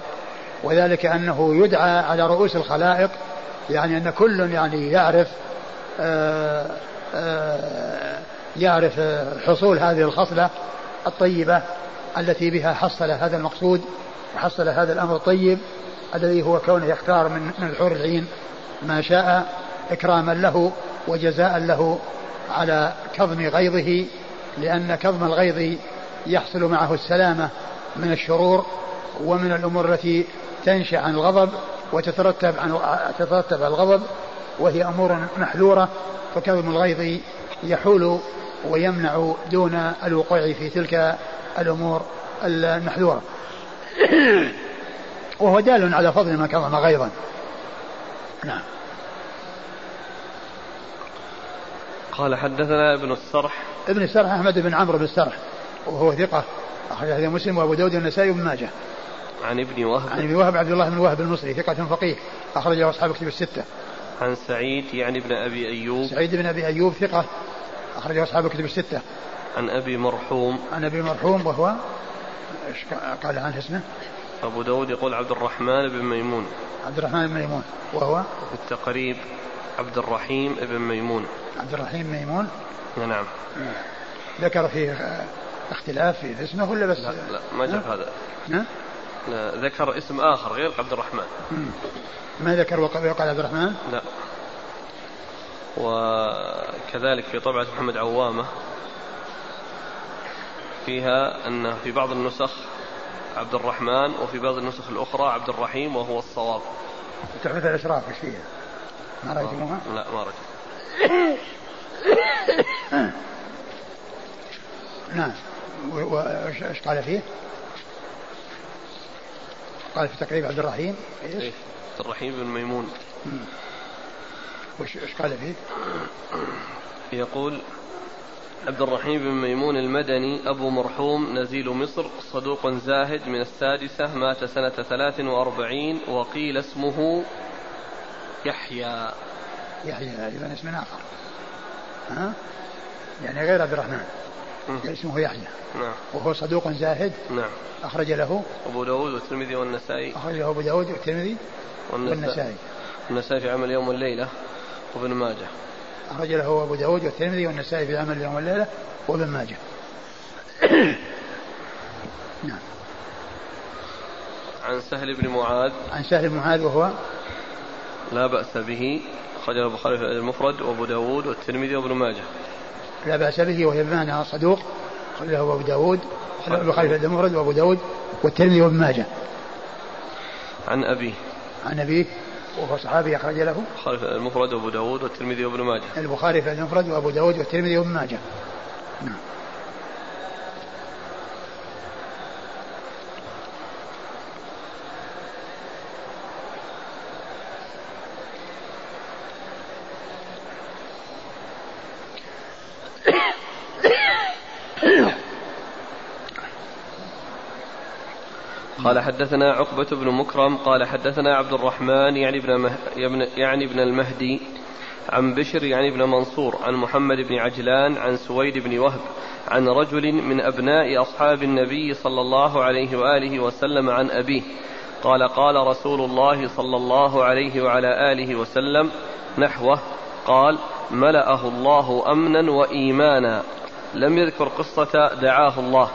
وذلك أنه يدعى على رؤوس الخلائق يعني أن كل يعني يعرف آآ آه، آآ آه، يعرف حصول هذه الخصلة الطيبة التي بها حصل هذا المقصود وحصل هذا الأمر الطيب الذي هو كونه يختار من من الحور العين ما شاء إكراما له وجزاء له على كظم غيظه لأن كظم الغيظ يحصل معه السلامة من الشرور ومن الأمور التي تنشأ عن الغضب وتترتب عن تترتب على الغضب وهي أمور محذورة فكظم الغيظ يحول ويمنع دون الوقوع في تلك الأمور المحذورة. وهو دال على فضل ما كظم غيظا. نعم. قال حدثنا ابن السرح. ابن السرح أحمد بن عمرو بن السرح وهو ثقة اخرج هذا مسلم وأبو داود والنسائي وابن ماجه. عن ابن وهب. عن ابن وهب عبد الله بن وهب المصري ثقة فقيه أخرجه أصحاب كتب الستة. عن سعيد يعني ابن أبي أيوب. سعيد بن أبي أيوب ثقة أخرجه أصحاب كتب الستة. عن أبي مرحوم. عن أبي مرحوم وهو قال عنه اسمه؟ أبو داود يقول عبد الرحمن بن ميمون. عبد الرحمن بن ميمون وهو في التقريب عبد الرحيم بن ميمون. عبد الرحيم ميمون. نعم. ذكر فيه اختلاف في اسمه ولا بس؟ لا لا ما جاء هذا. ذكر اسم آخر غير عبد الرحمن. ما ذكر وقال عبد الرحمن؟ لا. وكذلك في طبعة محمد عوامة فيها أن في بعض النسخ عبد الرحمن وفي بعض النسخ الأخرى عبد الرحيم وهو الصواب. تحفة الأشراف إيش فيها؟ ما رأيتموها؟ لا ما رأيت. نعم. وايش قال فيه؟ قال في تقريب عبد الرحيم إيش؟ إيه، عبد الرحيم بن ميمون وش إيش قال فيه؟ يقول عبد الرحيم بن ميمون المدني أبو مرحوم نزيل مصر صدوق زاهد من السادسة مات سنة ثلاث وأربعين وقيل اسمه يحيى يحيى إذا اسم آخر ها؟ يعني غير عبد الرحمن اسمه يحيى. نعم. وهو صدوق زاهد. نعم. أخرج له. أبو داود والترمذي والنسائي. أخرج له أبو داود والترمذي والنسائي. والنسائي. في عمل يوم والليلة وابن ماجه. أخرج له أبو داود والترمذي والنسائي في عمل يوم والليلة وابن ماجه. نعم. عن سهل بن معاذ. عن سهل بن معاذ وهو لا بأس به. أخرجه البخاري في المفرد وأبو داود والترمذي وابن ماجه. لا بأس به وهي بمعنى صدوق أخرجه أبو داود البخاري في المفرد وأبو داود والترمذي وابن ماجه. عن أبيه عن أبيه وهو صحابي أخرج له. البخاري في المفرد وأبو داود والترمذي وابن ماجه. البخاري في المفرد وأبو داود والترمذي وابن ماجه. نعم. قال حدثنا عقبة بن مكرم قال حدثنا عبد الرحمن يعني ابن مه... يعني ابن المهدي عن بشر يعني ابن منصور عن محمد بن عجلان عن سويد بن وهب عن رجل من أبناء أصحاب النبي صلى الله عليه وآله وسلم عن أبيه. قال قال رسول الله صلى الله عليه وعلى آله وسلم نحوه قال ملأه الله أمنا وإيمانا. لم يذكر قصة دعاه الله.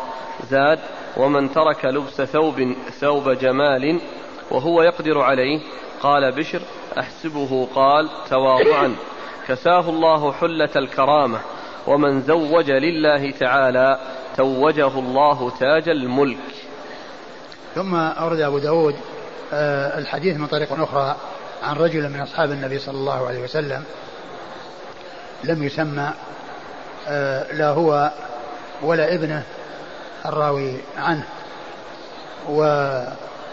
زاد ومن ترك لبس ثوب ثوب جمال وهو يقدر عليه قال بشر أحسبه قال تواضعا. كساه الله حلة الكرامة ومن زوج لله تعالى توجه الله تاج الملك. ثم أورد أبو داود آه، الحديث من طريق أخرى عن رجل من أصحاب النبي صلى الله عليه وسلم لم يسمى آه، لا هو ولا ابنه الراوي عنه.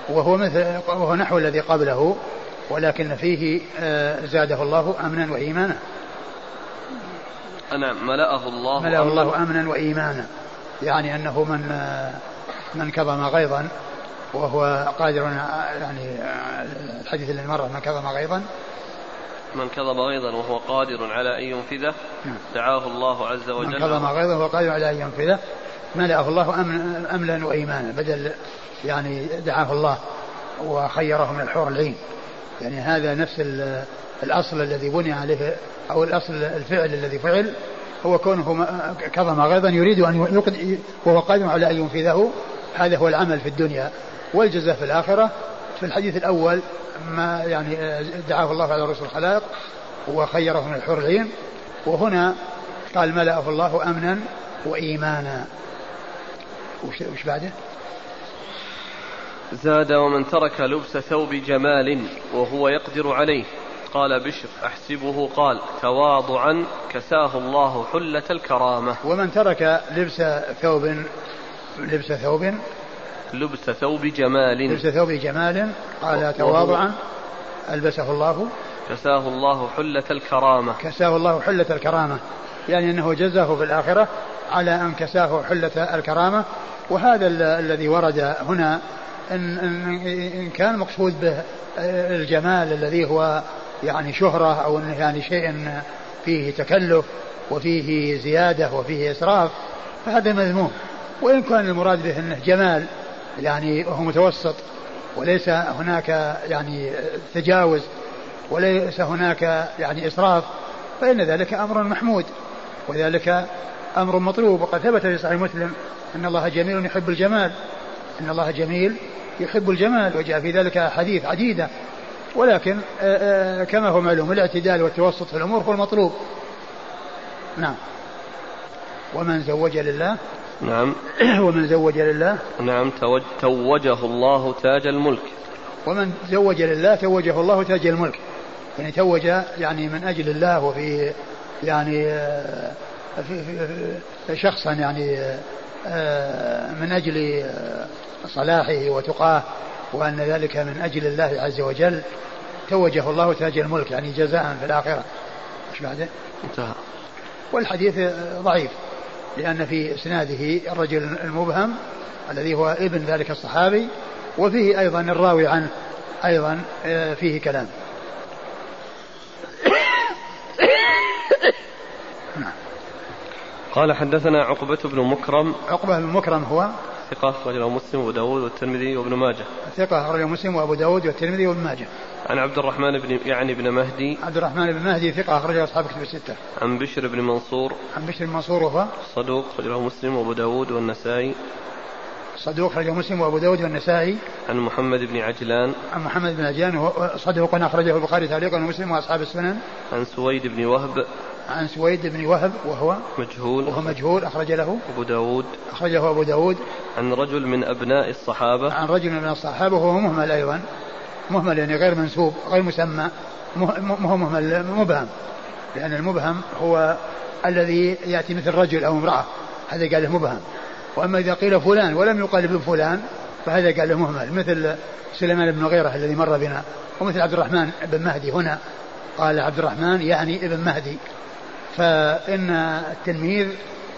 وهو مثل وهو نحو الذي قبله ولكن فيه آه، زاده الله أمنا وإيمانا. نعم ملأه الله ملأه الله أمنا وإيمانا. يعني أنه من آه، من كظم غيظا وهو قادر يعني الحديث اللي مر من كظم غيظا. من كظم غيظا وهو قادر على أن ينفذه نعم. دعاه الله عز وجل. من كظم غيظا وهو قادر على أن ينفذه ملأه الله أملا وإيمانا بدل يعني دعاه الله وخيره من الحور العين. يعني هذا نفس الأصل الذي بني عليه أو الأصل الفعل الذي فعل. هو كونه كظم غيظا يريد أن وهو قادر على أن ينفذه. هذا هو العمل في الدنيا. والجزاء في الآخرة في الحديث الأول ما يعني دعاه الله على رسول الخلائق وخيره من الحور العين. وهنا قال ملأه الله أمنا وإيمانا. وش, وش بعده؟ زاد ومن ترك لبس ثوب جمال وهو يقدر عليه. قال بشر أحسبه. قال تواضعا كساه الله حلة الكرامة. ومن ترك لبس ثوب لبس ثوب؟ لبس ثوب جمال. لبس ثوب جمال. قال تواضعا ألبسه الله. كساه الله حلة الكرامة. كساه الله حلة الكرامة. يعني أنه جزاه في الآخرة على أن كساه حلة الكرامة. وهذا الذي ورد هنا إن, إن كان مقصود به الجمال الذي هو يعني شهرة أو يعني شيء فيه تكلف وفيه زيادة وفيه إسراف فهذا مذموم. وإن كان المراد به أنه جمال يعني وهو متوسط وليس هناك يعني تجاوز وليس هناك يعني إسراف فإن ذلك أمر محمود وذلك أمر مطلوب. وقد ثبت في صحيح مسلم أن الله جميل يحب الجمال. أن الله جميل يحب الجمال. وجاء في ذلك أحاديث عديدة. ولكن آه، آه، كما هو معلوم الاعتدال والتوسط في الأمور هو المطلوب. نعم. ومن زوج لله. نعم. ومن زوج لله. نعم. توجه الله تاج الملك. ومن زوج لله توجه الله تاج الملك. يعني توج يعني من أجل الله وفي يعني آه، شخصا يعني آه، من أجل صلاحه وتقاه وأن ذلك من أجل الله عز وجل توجه الله تاج الملك يعني جزاء في الآخرة. إيش بعده؟ انتهى. والحديث ضعيف لأن في إسناده الرجل المبهم الذي هو ابن ذلك الصحابي وفيه أيضا الراوي عنه أيضا آه، فيه كلام. قال حدثنا عقبة بن مكرم. عقبة بن مكرم هو ثقة أخرجه مسلم وأبو داود والترمذي وابن ماجه. ثقة أخرجه مسلم وأبو داود والترمذي وابن ماجه. عن عبد الرحمن بن يعني بن مهدي. عبد الرحمن بن مهدي ثقة أخرجه أصحاب كتب الستة. عن بشر بن منصور. عن بشر بن منصور وهو صدوق أخرجه مسلم وأبو داود والنسائي. صدوق أخرجه مسلم وأبو داود والنسائي. عن محمد بن عجلان. عن محمد بن عجلان صدوق أخرجه البخاري تعليقا ومسلم وأصحاب السنن. عن سويد بن وهب. عن سويد بن وهب وهو مجهول. وهو مجهول أخرج له أبو داود. أخرجه أبو داود. عن رجل من أبناء الصحابة. عن رجل من الصحابة وهو مهمل أيضا. مهمل يعني غير منسوب غير مسمى. هو مهمل مبهم. لأن المبهم هو الذي يأتي مثل رجل أو امرأة. هذا قال له مبهم. وأما إذا قيل فلان ولم يقال ابن فلان فهذا قال له مهمل. مثل سليمان بن غيرة الذي مر بنا. ومثل عبد الرحمن بن مهدي هنا. قال عبد الرحمن يعني ابن مهدي. فإن التلميذ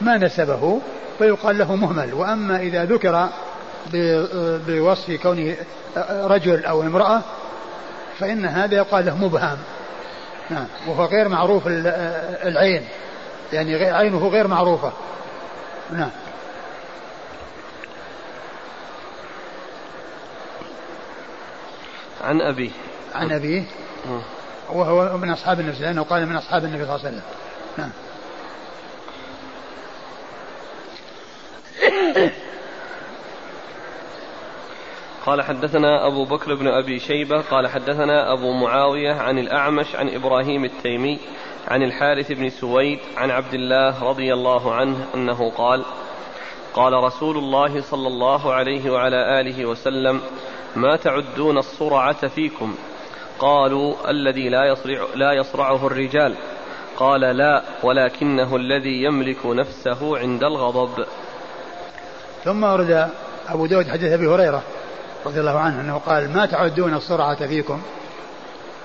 ما نسبه فيقال له مهمل. وأما إذا ذكر بوصف كونه رجل أو امرأة فإن هذا يقال له مبهم. نعم. وهو غير معروف العين. يعني عينه غير معروفة. نعم. عن أبيه. عن أبيه. وهو من أصحاب النبي لأنه قال من أصحاب النبي صلى الله عليه وسلم. نعم. قال حدثنا أبو بكر بن أبي شيبة قال حدثنا أبو معاوية عن الأعمش عن إبراهيم التيمي عن الحارث بن سويد عن عبد الله رضي الله عنه أنه قال قال رسول الله صلى الله عليه وعلى آله وسلم ما تعدون الصرعة فيكم؟ قالوا الذي لا يصرع لا يصرعه الرجال. قال لا ولكنه الذي يملك نفسه عند الغضب. ثم ورد أبو داود حديث أبي هريرة رضي الله عنه أنه قال ما تعدون الصرعة فيكم؟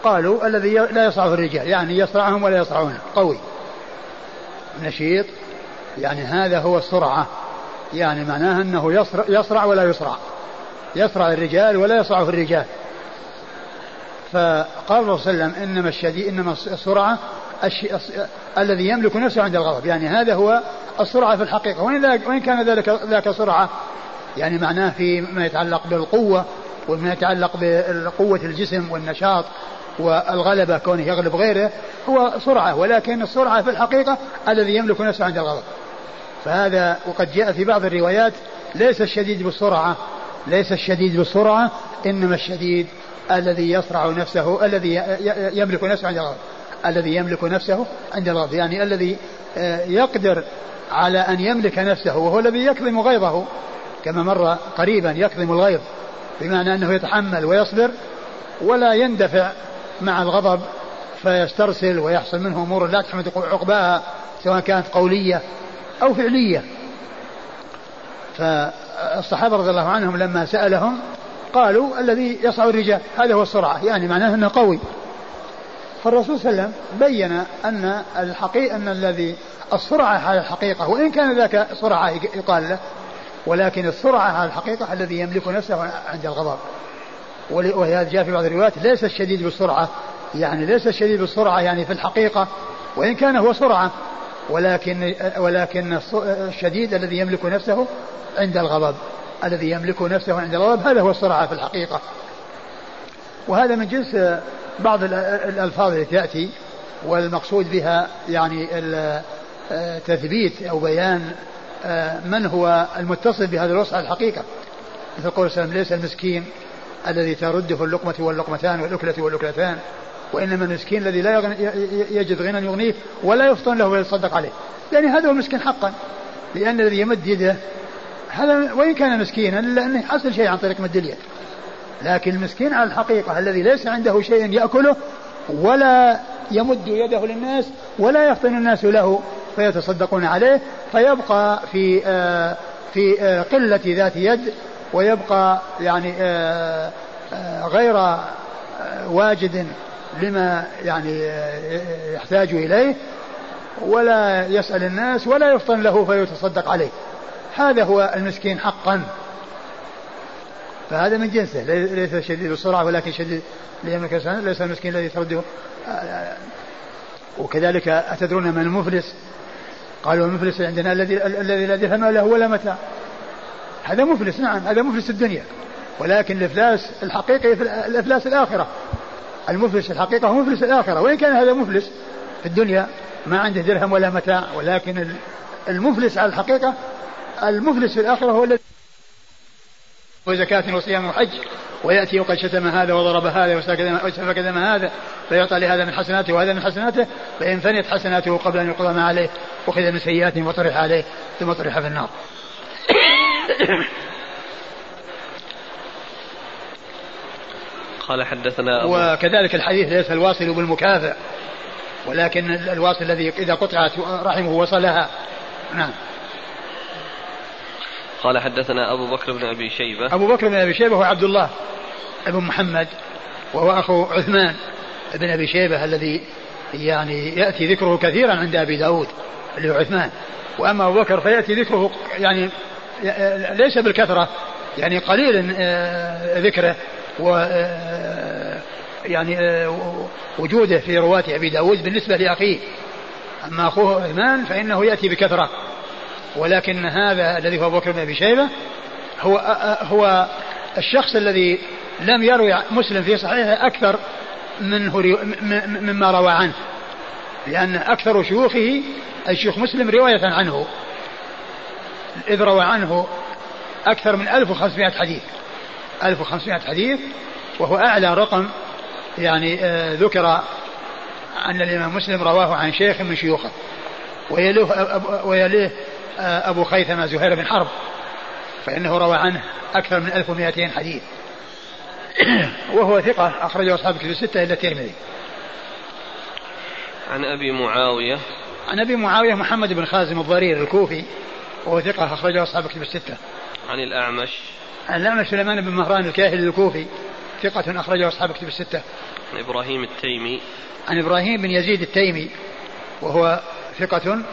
قالوا الذي لا يصرعه الرجال يعني يصرعهم ولا يصرعونه قوي. نشيط. يعني هذا هو الصرعة يعني معناها أنه يصرع, يصرع ولا يصرع. يصرع الرجال ولا يصرعه الرجال. فقال الرسول صلى الله عليه وسلم إنما الشديد إنما السرعة الذي يملك نفسه عند الغضب. يعني هذا هو السرعة في الحقيقة. وان وان كان ذلك ذاك سرعة؟ يعني معناه فيما يتعلق بالقوة وما يتعلق بقوه الجسم والنشاط والغلبة كونه يغلب غيره هو سرعة. ولكن السرعة في الحقيقة الذي يملك نفسه عند الغضب. فهذا وقد جاء في بعض الروايات ليس الشديد بالسرعة. ليس الشديد بالسرعة إنما الشديد الذي يصرع نفسه الذي يملك نفسه عند الغضب. الذي يملك نفسه عند الغضب يعني الذي آه، يقدر على أن يملك نفسه وهو الذي يكظم غيظه. كما مر قريبا يكظم الغيظ بمعنى أنه يتحمل ويصبر ولا يندفع مع الغضب فيسترسل ويحصل منه أمور لا تحمد عقباها سواء كانت قولية أو فعلية. فالصحابة رضي الله عنهم لما سألهم قالوا الذي يصعد الرجال هذا هو السرعة. يعني معناه أنه قوي. فالرسول صلى الله عليه وسلم بين أن الحقيقة أن الذي السرعة على الحقيقة وإن كان ذاك سرعة يقال له ولكن السرعة على الحقيقة الذي يملك نفسه عند الغضب. وهذا جاء في بعض الروايات ليس الشديد بالسرعة يعني ليس الشديد بالسرعة يعني في الحقيقة وإن كان هو سرعة ولكن ولكن الشديد الذي يملك نفسه عند الغضب الذي يملك نفسه عند الغضب هذا هو السرعة في الحقيقة. وهذا من جنس بعض الألفاظ التي تأتي والمقصود بها يعني تثبيت أو بيان آه، من هو المتصف بهذا الوصف على الحقيقة. مثل قول وسلم ليس المسكين الذي ترده اللقمة واللقمتان والأكلة والأكلتان وإنما المسكين الذي لا يجد غنى يغنيه ولا يفطن له ويتصدق عليه. يعني هذا هو المسكين حقا لأن الذي يمد يده هذا وإن كان مسكينا إلا أنه يحصل شيء عن طريق مد اليد. لكن المسكين على الحقيقة الذي ليس عنده شيء يأكله ولا يمد يده للناس ولا يفطن الناس له فيتصدقون عليه فيبقى في آه في آه قلة ذات يد ويبقى يعني آه غير واجد لما يعني يحتاج إليه ولا يسأل الناس ولا يفطن له فيتصدق عليه. هذا هو المسكين حقا. فهذا من جنسه ليس شديد السرعة ولكن شديد ليس المسكين الذي ترده. وكذلك أتدرون من المفلس؟ قالوا المفلس عندنا الذي الذي لا درهم له ولا متاع. هذا مفلس نعم هذا مفلس الدنيا. ولكن الإفلاس الحقيقي في الإفلاس الآخرة. المفلس الحقيقة هو مفلس الآخرة. وإن كان هذا مفلس في الدنيا ما عنده درهم ولا متاع ولكن المفلس على الحقيقة المفلس في الآخرة هو الذي وزكاة وصيام وحج ويأتي وقد شتم هذا وضرب هذا وسفك دم هذا فيعطى لهذا من حسناته وهذا من حسناته فإن فنيت حسناته قبل أن يقضى ما عليه أخذ من سيئاته وطرح عليه ثم طرح في النار. قال حدثنا أبو وكذلك الحديث ليس الواصل بالمكافئ ولكن الواصل الذي إذا قطعت رحمه وصلها. نعم. قال حدثنا أبو بكر بن أبي شيبة. أبو بكر بن أبي شيبة هو عبد الله بن محمد وهو أخو عثمان بن أبي شيبة الذي يعني يأتي ذكره كثيرا عند أبي داود اللي هو عثمان. وأما أبو بكر فيأتي ذكره يعني ليس بالكثرة يعني قليل آه، ذكره و آه، يعني آه، وجوده في رواة أبي داود بالنسبة لأخيه. أما أخوه عثمان فإنه يأتي بكثرة. ولكن هذا الذي هو بكر بن أبي شيبة هو هو الشخص الذي لم يروي مسلم في صحيحه أكثر منه مما روى عنه لأن أكثر شيوخه اي شيوخ مسلم رواية عنه إذ روى عنه أكثر من 1500 حديث 1500 حديث وهو أعلى رقم يعني آه ذكر أن الإمام مسلم رواه عن شيخ من شيوخه ويليه, ويليه أبو خيثمة زهير بن حرب فإنه روى عنه أكثر من 1200 حديث. وهو ثقة أخرجه أصحاب الكتب الستة إلا الترمذي. عن أبي معاوية. عن أبي معاوية محمد بن خازم الضرير الكوفي وهو ثقة أخرجه أصحاب الكتب الستة. عن الأعمش. عن الأعمش سليمان بن مهران الكاهلي الكوفي ثقة أخرجه أصحاب الكتب الستة. عن إبراهيم التيمي. عن إبراهيم بن يزيد التيمي وهو ثقة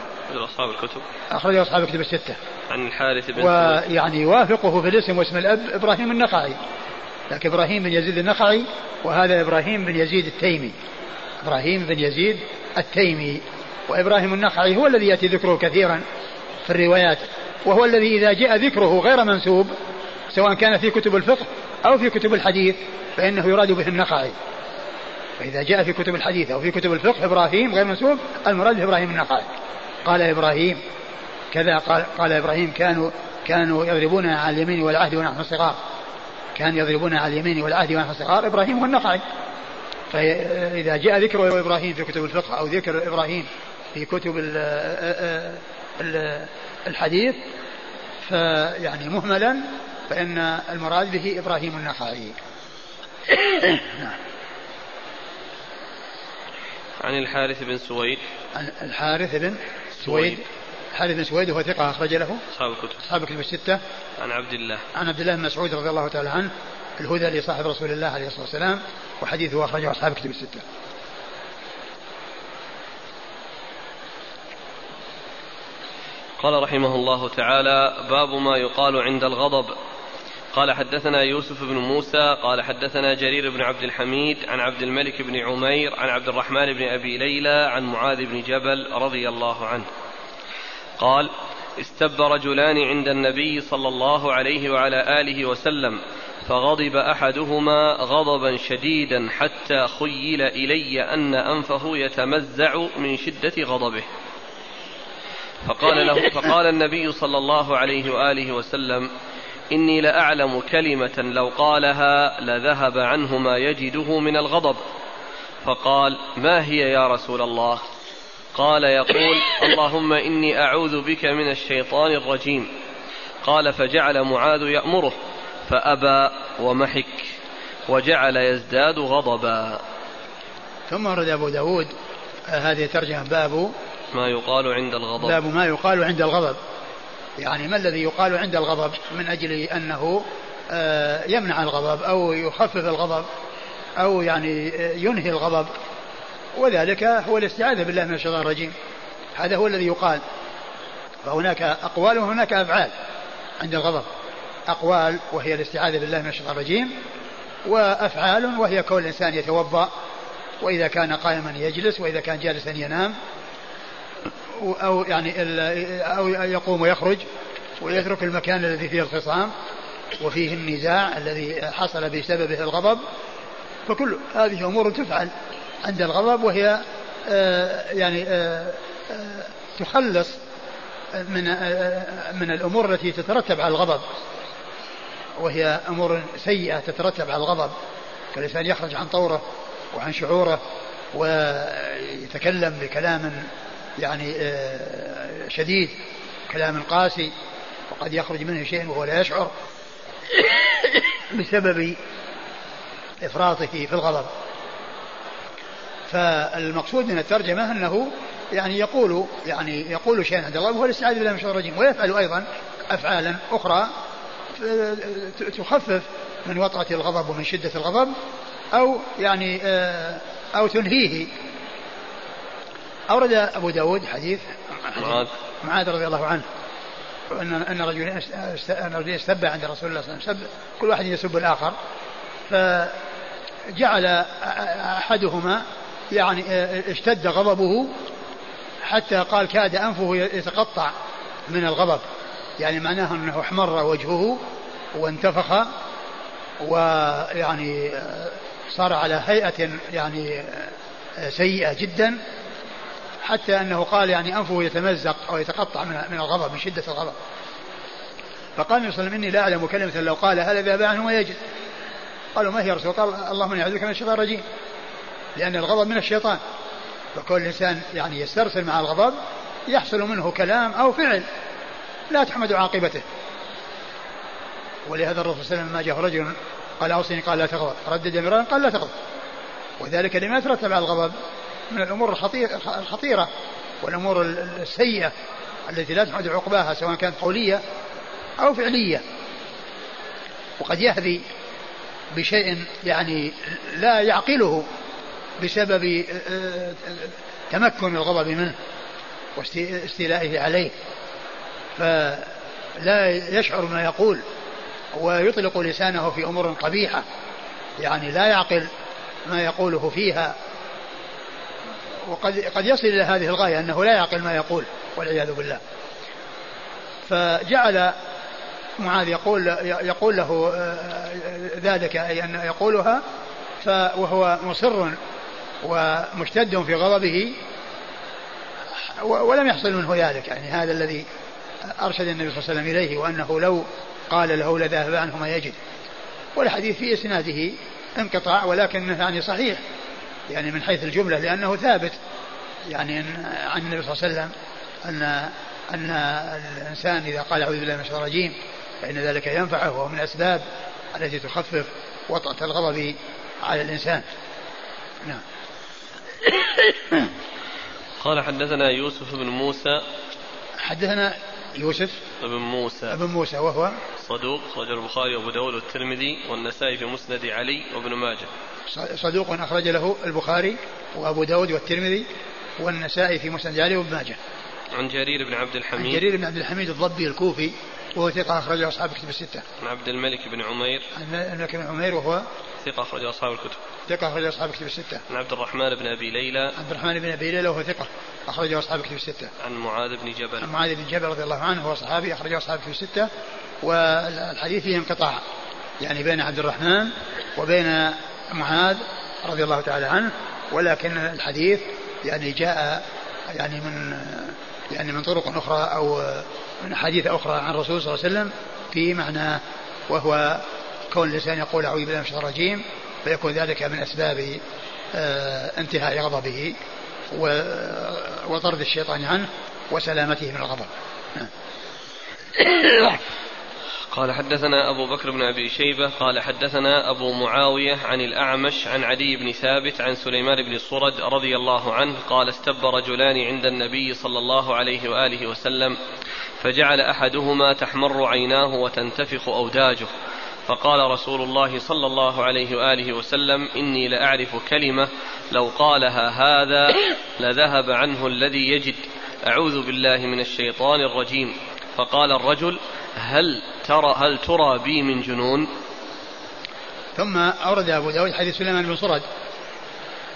أصحاب الكتب. أخرجه أصحاب الكتب الستة. عن الحارث بن ويعني يوافقه في الاسم واسم الأب إبراهيم النخعي. لكن إبراهيم بن يزيد النخعي وهذا إبراهيم بن يزيد التيمي. إبراهيم بن يزيد التيمي. وإبراهيم النخعي هو الذي يأتي ذكره كثيرا في الروايات. وهو الذي إذا جاء ذكره غير منسوب سواء كان في كتب الفقه أو في كتب الحديث فإنه يراد به النخعي. فإذا جاء في كتب الحديث أو في كتب الفقه إبراهيم غير منسوب المراد إبراهيم النخعي. قال إبراهيم كذا قال, قال إبراهيم كانوا كانوا يضربون على اليمين والعهد ونحن صغار. كانوا يضربون على اليمين والعهد ونحن صغار. إبراهيم والنخعي فإذا جاء ذكر إبراهيم في كتب الفقه أو ذكر إبراهيم في كتب الحديث فيعني مهملا فإن المراد به إبراهيم النخعي. نعم عن الحارث بن سويد. عن الحارث بن سويد. الحارث بن سويد وهو ثقة أخرج له. أصحاب الكتب. أصحاب الكتب الستة. عن عبد الله. عن عبد الله بن مسعود رضي الله تعالى عنه الهدى لصاحب رسول الله عليه الصلاة والسلام وحديثه أخرجه أصحاب الكتب الستة. قال رحمه الله تعالى باب ما يقال عند الغضب. قال حدثنا يوسف بن موسى قال حدثنا جرير بن عبد الحميد عن عبد الملك بن عمير عن عبد الرحمن بن أبي ليلى عن معاذ بن جبل رضي الله عنه. قال استب رجلان عند النبي صلى الله عليه وعلى آله وسلم فغضب أحدهما غضبا شديدا حتى خيل إلي أن أنفه يتمزع من شدة غضبه. فقال له فقال النبي صلى الله عليه وآله وسلم إني لأعلم كلمة لو قالها لذهب عنه ما يجده من الغضب. فقال ما هي يا رسول الله؟ قال يقول اللهم إني أعوذ بك من الشيطان الرجيم. قال فجعل معاذ يأمره فأبى ومحك وجعل يزداد غضبا. ثم ورد أبو داود هذه ترجمة باب ما يقال عند الغضب. باب ما يقال عند الغضب. يعني ما الذي يقال عند الغضب من أجل أنه آه، يمنع الغضب أو يخفف الغضب أو يعني ينهي الغضب. وذلك هو الاستعاذة بالله من الشيطان الرجيم. هذا هو الذي يقال. فهناك أقوال وهناك أفعال عند الغضب. أقوال وهي الاستعاذة بالله من الشيطان الرجيم وأفعال وهي كون الإنسان يتوضأ وإذا كان قائما يجلس وإذا كان جالسا ينام أو يعني أو يقوم ويخرج ويترك المكان الذي فيه الخصام وفيه النزاع الذي حصل بسببه الغضب. فكل هذه أمور تفعل عند الغضب وهي آه، يعني آه، آه، تخلص من من الأمور التي تترتب على الغضب. وهي أمور سيئة تترتب على الغضب. كالإنسان يخرج عن طوره وعن شعوره ويتكلم بكلام يعني آه، شديد كلام قاسي وقد يخرج منه شيء وهو لا يشعر بسبب إفراطه في الغضب. فالمقصود من الترجمة أنه يعني يقول يعني يقول شيئا عند الله وهو الاستعاذة بالله من الشيطان الرجيم ويفعل أيضا أفعالا أخرى تخفف من وطأة الغضب ومن شدة الغضب أو يعني آه، أو تنهيه أورد أبو داود حديث معاذ. معاذ رضي الله عنه. أن أن رجلين أن رجلين استبى عند رسول الله صلى الله عليه وسلم. كل واحد يسب الآخر. فجعل أحدهما يعني اشتد غضبه حتى قال كاد أنفه يتقطع من الغضب. يعني معناه أنه احمر وجهه وانتفخ ويعني صار على هيئة يعني سيئة جدا. حتى أنه قال يعني أنفه يتمزق أو يتقطع من من الغضب من شدة الغضب. فقال النبي صلى الله عليه وسلم إني لا أعلم كلمة لو قالها لذهب عنه ويجد قالوا ما هي رسول قال اللهم إني أعوذ بك من الشيطان الرجيم. لأن الغضب من الشيطان. فكل إنسان يعني يسترسل مع الغضب يحصل منه كلام أو فعل لا تحمد عاقبته. ولهذا الرسول صلى الله عليه وسلم ما جاء رجل قال أوصني. قال لا تغضب. ردد مرارا قال لا تغضب. وذلك لما يترتب على الغضب. من الأمور الخطيرة والأمور السيئة التي لا تحمد عقباها سواء كانت قولية أو فعلية. وقد يهذي بشيء يعني لا يعقله بسبب آه، تمكن الغضب منه واستيلائه عليه. فلا يشعر ما يقول ويطلق لسانه في أمور قبيحة. يعني لا يعقل ما يقوله فيها. وقد قد يصل إلى هذه الغاية أنه لا يعقل ما يقول والعياذ بالله. فجعل معاذ يقول يقول له آه، ذلك أي أن يقولها وهو مصر ومشتد في غضبه ولم يحصل منه ذلك. يعني هذا الذي أرشد النبي صلى الله عليه وسلم إليه وأنه لو قال له لذهب عنه ما يجد. والحديث في إسناده انقطاع ولكنه يعني صحيح. يعني من حيث الجملة لأنه ثابت يعني عن النبي صلى الله عليه وسلم أن أن الإنسان إذا قال أعوذ بالله من الشيطان الرجيم فإن ذلك ينفعه وهو من الأسباب التي تخفف وطأة الغضب على الإنسان. نعم. قال حدثنا يوسف بن موسى. حدثنا يوسف بن موسى. بن موسى وهو صدوق أخرج البخاري وأبو داود والترمذي والنسائي في مسند علي وابن ماجه. صدوق أخرج له البخاري وأبو داود والترمذي والنسائي في مسند علي وابن ماجه عن جرير بن عبد الحميد عن جرير بن عبد الحميد الضبي الكوفي وهو ثقة أخرجه أصحاب الكتب الستة. عن عبد الملك بن عمير. عن الملك بن عمير وهو ثقة أخرجه أصحاب الكتب. ثقة أخرجه أصحاب الكتب الستة. عن عبد الرحمن بن أبي ليلى. عبد الرحمن بن أبي ليلى وهو ثقة أخرجه أصحاب الكتب الستة. عن معاذ بن جبل. عن معاذ بن جبل رضي الله عنه وهو صحابي أخرجه أصحاب الكتب الستة والحديث فيه انقطاع يعني بين عبد الرحمن وبين معاذ رضي الله تعالى عنه ولكن الحديث يعني جاء يعني من يعني من طرق أخرى أو من أحاديث أخرى عن الرسول صلى الله عليه وسلم في معنى وهو كون الإنسان يقول أعوذ بالله من الشيطان الرجيم فيكون ذلك من أسباب آه، انتهاء غضبه وطرد الشيطان عنه وسلامته من الغضب. قال حدثنا أبو بكر بن أبي شيبة قال حدثنا أبو معاوية عن الأعمش عن عدي بن ثابت عن سليمان بن صرد رضي الله عنه قال استب رجلان عند النبي صلى الله عليه وآله وسلم فجعل أحدهما تحمر عيناه وتنتفخ أوداجه. فقال رسول الله صلى الله عليه وآله وسلم إني لأعرف كلمة لو قالها هذا لذهب عنه الذي يجد. أعوذ بالله من الشيطان الرجيم. فقال الرجل هل ترى هل ترى بي من جنون؟ ثم أورد أبو داود حديث سليمان بن صرد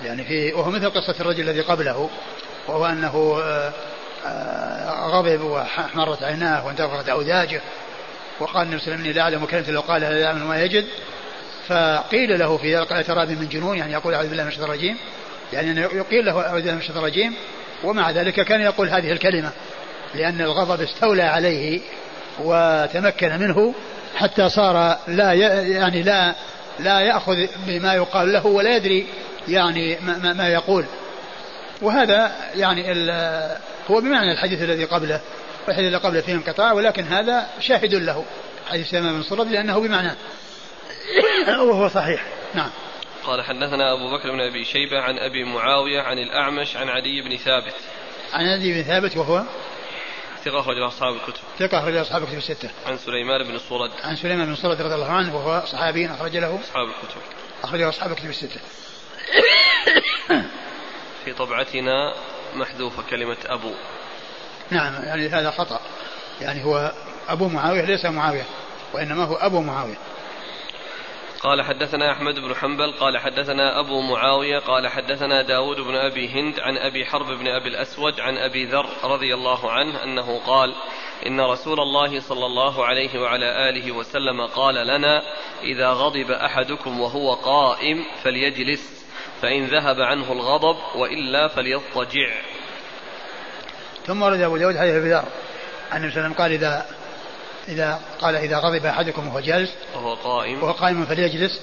يعني في وهو مثل قصة الرجل الذي قبله وهو أنه آه، آه، غضب واحمرت عيناه وانتفخت أوداجه وقال النبي صلى الله عليه وسلم لا أعلم كلمة لو قالها لا ما يجد. فقيل له في ذلك ترى من جنون يعني يقول أعوذ بالله من الشيطان الرجيم يعني يقيل له أعوذ بالله من الشيطان الرجيم ومع ذلك كان يقول هذه الكلمة لأن الغضب استولى عليه وتمكن منه حتى صار لا يعني لا لا يأخذ بما يقال له ولا يدري يعني ما, ما يقول. وهذا يعني هو بمعنى الحديث الذي قبله والحديث الذي قبله فيه انقطاع ولكن هذا شاهد له. حديث سلمان بن صرد لأنه بمعنى. وهو صحيح. نعم. قال حدثنا أبو بكر بن أبي شيبة عن أبي معاوية عن الأعمش عن عدي بن ثابت. عن عدي بن ثابت وهو ثقة أخرج أصحاب الكتب. ثقة أخرج أصحاب الكتب الستة. عن سليمان بن صرد. عن سليمان بن صرد رضي الله عنه وهو صحابي أخرج له أصحاب الكتب. أخرج أصحاب الكتب الستة. في طبعتنا محذوفة كلمة أبو. نعم يعني هذا خطأ. يعني هو أبو معاوية ليس معاوية وإنما هو أبو معاوية. قال حدثنا أحمد بن حنبل قال حدثنا أبو معاوية قال حدثنا داود بن أبي هند عن أبي حرب بن أبي الأسود عن أبي ذر رضي الله عنه أنه قال إن رسول الله صلى الله عليه وعلى آله وسلم قال لنا إذا غضب أحدكم وهو قائم فليجلس فإن ذهب عنه الغضب وإلا فليضطجع. ثم ورد أبو داود حديث أبي ذر عن النبي قال إذا إذا قال إذا غضب أحدكم وهو جالس وهو قائم. وهو قائم فليجلس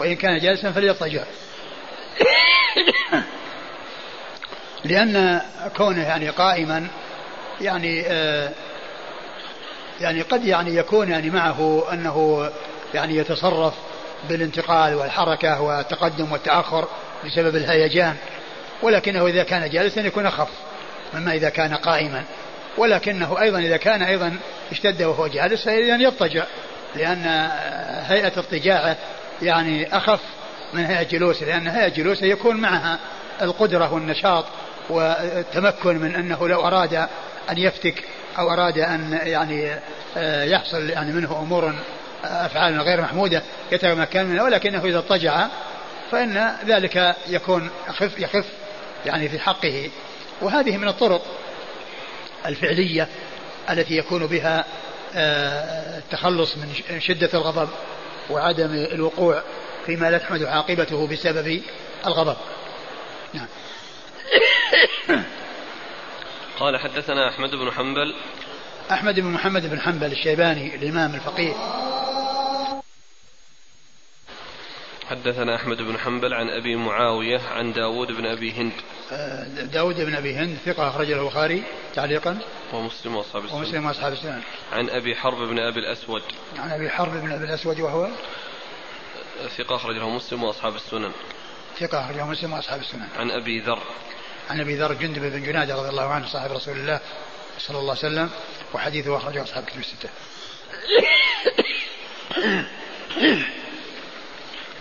وإن كان جالسا فليضطجع. لأن كونه يعني قائما يعني آه يعني قد يعني يكون يعني معه أنه يعني يتصرف بالانتقال والحركة والتقدم والتأخر بسبب الهيجان. ولكنه إذا كان جالسا يكون أخف مما إذا كان قائما. ولكنه أيضا إذا كان أيضا اشتد وهو جالس فإذا يضطجع لأن هيئة اضطجاعه يعني أخف من هيئة جلوسه لأن هيئة جلوسه يكون معها القدرة والنشاط والتمكن من أنه لو أراد أن يفتك أو أراد أن يعني آه، يحصل يعني منه أمور أفعال غير محمودة يتمكن منها ولكنه إذا اضطجع فإن ذلك يكون يخف يخف يعني في حقه. وهذه من الطرق الفعلية التي يكون بها آه، التخلص من شدة الغضب وعدم الوقوع فيما لا تحمد عاقبته بسبب الغضب. نعم. قال حدثنا أحمد بن حنبل. أحمد بن محمد بن حنبل الشيباني الإمام الفقيه. حدثنا أحمد بن حنبل عن أبي معاوية عن داود بن أبي هند. آه، داود بن أبي هند ثقة أخرج له البخاري تعليقا. ومسلم وأصحاب السنن ومسلم وأصحاب السنن عن أبي حرب بن أبي الأسود. عن أبي حرب بن أبي الأسود وهو؟ ثقة أخرجه مسلم وأصحاب السنن. ثقة أخرجه مسلم وأصحاب السنن. عن أبي ذر. عن أبي ذر جندب بن جنادة رضي الله عنه صاحب رسول الله صلى الله عليه وسلم وحديثه أخرجه أصحاب كتب الستة.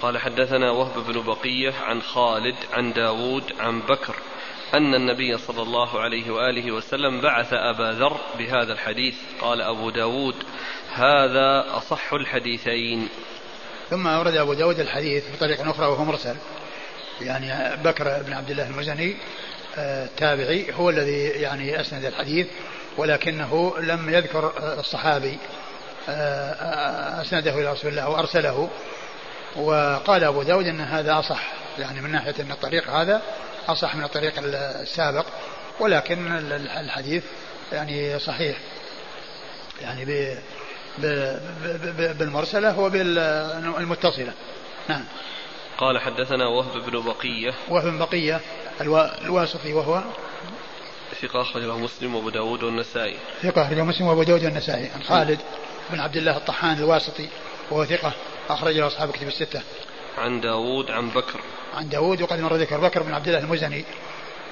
قال حدثنا وهب بن بقية عن خالد عن داود عن بكر أن النبي صلى الله عليه وآله وسلم بعث أبا ذر بهذا الحديث. قال أبو داود هذا أصح الحديثين. ثم أورد أبو داود الحديث بطريقة أخرى وهو مرسل. يعني بكر بن عبد الله المزني التابعي هو الذي يعني أسند الحديث ولكنه لم يذكر الصحابي أسنده إلى رسول الله وأرسله. وقال أبو داود أن هذا أصح يعني من ناحية أن الطريق هذا أصح من الطريق السابق ولكن الحديث يعني صحيح. يعني ب بالمرسلة وبالمتصلة. نعم. قال حدثنا وهب بن بقية. وهب بن بقية الواسطي وهو؟ ثقة أخرجه مسلم وأبو داود والنسائي. ثقة أخرجه مسلم وأبو داود والنسائي. عن خالد بن عبد الله الطحان الواسطي وهو ثقة. أخرج له أصحاب كتب الستة. عن داوود عن بكر. عن داوود وقد مر ذكر بكر بن عبد الله المزني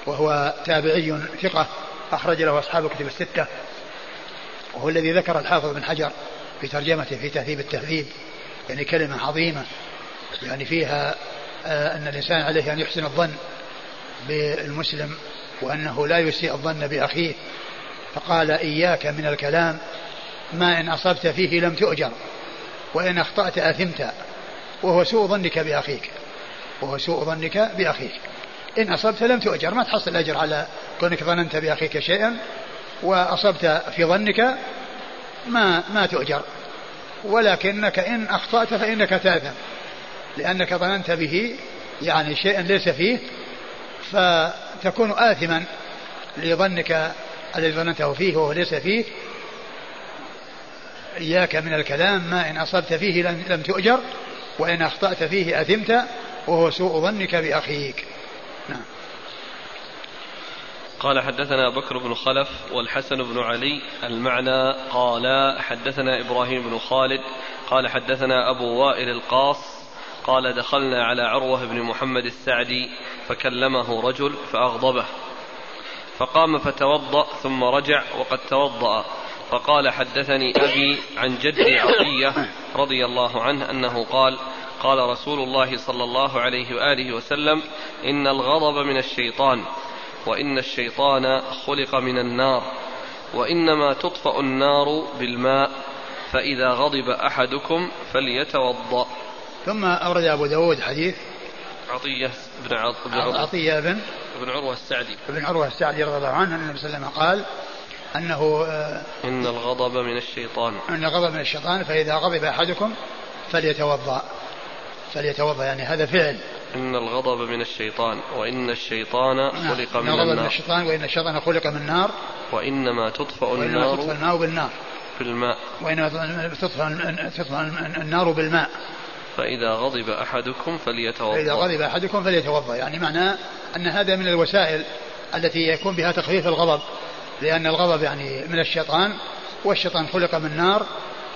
وهو تابعي ثقة أخرج له أصحاب كتب الستة. وهو الذي ذكر الحافظ بن حجر في ترجمته في تهذيب التهذيب يعني كلمة عظيمة يعني فيها آه أن الإنسان عليه أن يحسن الظن بالمسلم وأنه لا يسيء الظن بأخيه فقال إياك من الكلام ما إن أصبت فيه لم تؤجر وإن أخطأت أثمت وهو سوء ظنك بأخيك. وهو سوء ظنك بأخيك. إن أصبت لم تؤجر ما تحصل أجر على كونك ظننت بأخيك شيئا وأصبت في ظنك ما ما تؤجر. ولكنك إن أخطأت فإنك تأثم لأنك ظننت به يعني شيئا ليس فيه فتكون آثما لظنك الذي ظننته فيه وهو ليس فيه إياك من الكلام ما إن أصبت فيه لم تؤجر وإن أخطأت فيه أثمت وهو سوء ظنك بأخيك. نعم. قال حدثنا بكر بن خلف والحسن بن علي المعنى قال حدثنا إبراهيم بن خالد قال حدثنا أبو وائل القاص قال دخلنا على عروة بن محمد السعدي فكلمه رجل فأغضبه فقام فتوضأ ثم رجع وقد توضأ. فقال حدثني أبي عن جدي عطية رضي الله عنه أنه قال قال رسول الله صلى الله عليه وآله وسلم إن الغضب من الشيطان وإن الشيطان خلق من النار وإنما تطفأ النار بالماء فإذا غضب أحدكم فليتوضأ. ثم أورد أبو داود حديث عطية بن عطية بن بن عروة السعدي. بن عروة السعدي رضي الله عنه أن النبي صلى الله عليه وسلم قال أنه آه، إن الغضب من الشيطان. أن الغضب من الشيطان فإذا غضب أحدكم فليتوضأ. فليتوضأ يعني هذا فعل. إن الغضب من الشيطان وإن الشيطان نعم. خلق من النار. من الشيطان وإن الشيطان خلق من النار. وإنما تطفأ النار تطفأ النار بالنار. بالماء وإنما تطفى النار بالماء. فإذا غضب أحدكم فليتوضأ. فإذا غضب أحدكم فليتوضأ. يعني معناه أن هذا من الوسائل التي يكون بها تخفيف الغضب. لأن الغضب يعني من الشيطان والشيطان خلق من نار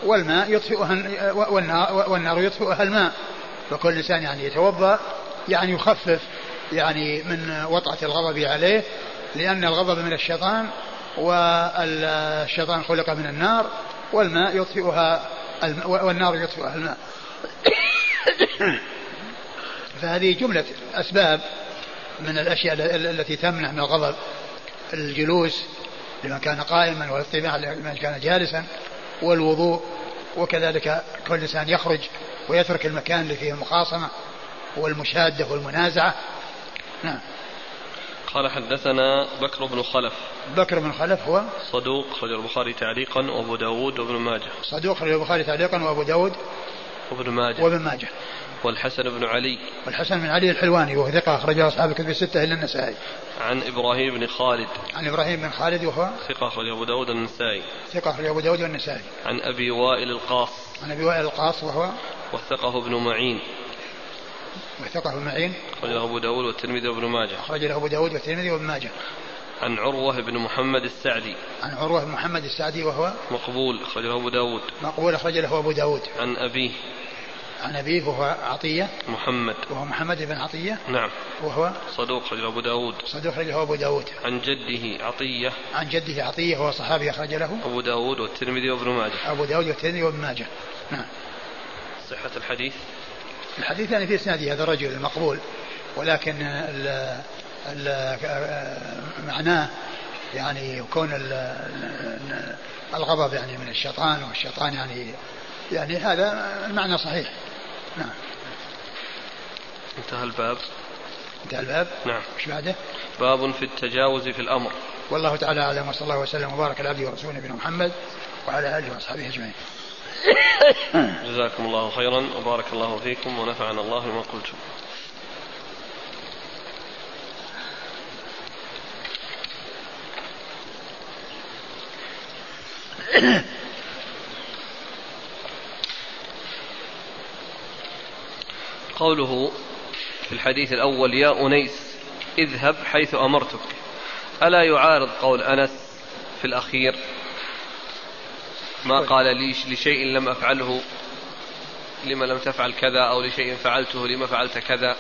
والماء يطفئها والنار, والنار يطفئها الماء. فكل إنسان يعني يتوضأ يعني يخفف يعني من وطأة الغضب عليه لأن الغضب من الشيطان والشيطان خلق من النار والماء يطفئها والنار يطفئها الماء. فهذه جملة أسباب من الأشياء التي تمنع من الغضب الجلوس لمن كان قائما والاطباع لمن كان جالسا والوضوء وكذلك كل إنسان يخرج ويترك المكان اللي فيه المخاصمة والمشادة والمنازعة. نعم. قال حدثنا بكر بن خلف. بكر بن خلف هو صدوق خرج البخاري تعليقا وأبو داود وابن ماجه. صدوق خرج البخاري تعليقا وأبو داود وابن ماجه. وابن ماجه. والحسن بن علي. والحسن بن علي الحلواني وهو ثقة أخرجه أصحاب الكتب الستة إلا النسائي. عن إبراهيم بن خالد. عن إبراهيم بن خالد وهو ثقة أخرجه أبو داود والنسائي. ثقة أخرجه أبو داود والنسائي. عن أبي وائل القاص. عن أبي وائل القاص وهو وثقه ابن معين. وثقه ابن معين. أخرجه أبو داود والترمذي وابن ماجه. أخرجه أبو داود والترمذي وابن ماجه. عن عروة بن محمد السعدي. عن عروة بن محمد السعدي وهو مقبول أخرجه أبو داود. مقبول أخرجه أبو داود. عن أبيه. عن أبيه وهو عطية. محمد. وهو محمد بن عطية. نعم. وهو صدوق أخرجه أبو داود. صدوق أخرجه أبو داود. عن جده عطية. عن جده عطية وهو صحابي أخرج له. أبو داود والترمذي وابن ماجه. أبو داود والترمذي وابن ماجه. نعم. صحة الحديث. الحديث يعني في إسناده هذا الرجل المقبول. ولكن ال ال معناه يعني يكون الغضب يعني من الشيطان والشيطان يعني يعني هذا المعنى صحيح. نعم انتهى الباب انتهى الباب نعم إيش بعده؟ باب في التجاوز في الأمر والله تعالى أعلم وصلى الله وسلم وبارك على عبده ورسوله نبينا محمد وعلى آله وأصحابه أجمعين. جزاكم الله خيرا وبارك الله فيكم ونفعنا الله بما قلتم. قوله في الحديث الأول يا أنيس اذهب حيث أمرتك. ألا يعارض قول أنس في الأخير؟ ما قال لي لشيء لم أفعله لما لم تفعل كذا أو لشيء فعلته لما فعلت كذا؟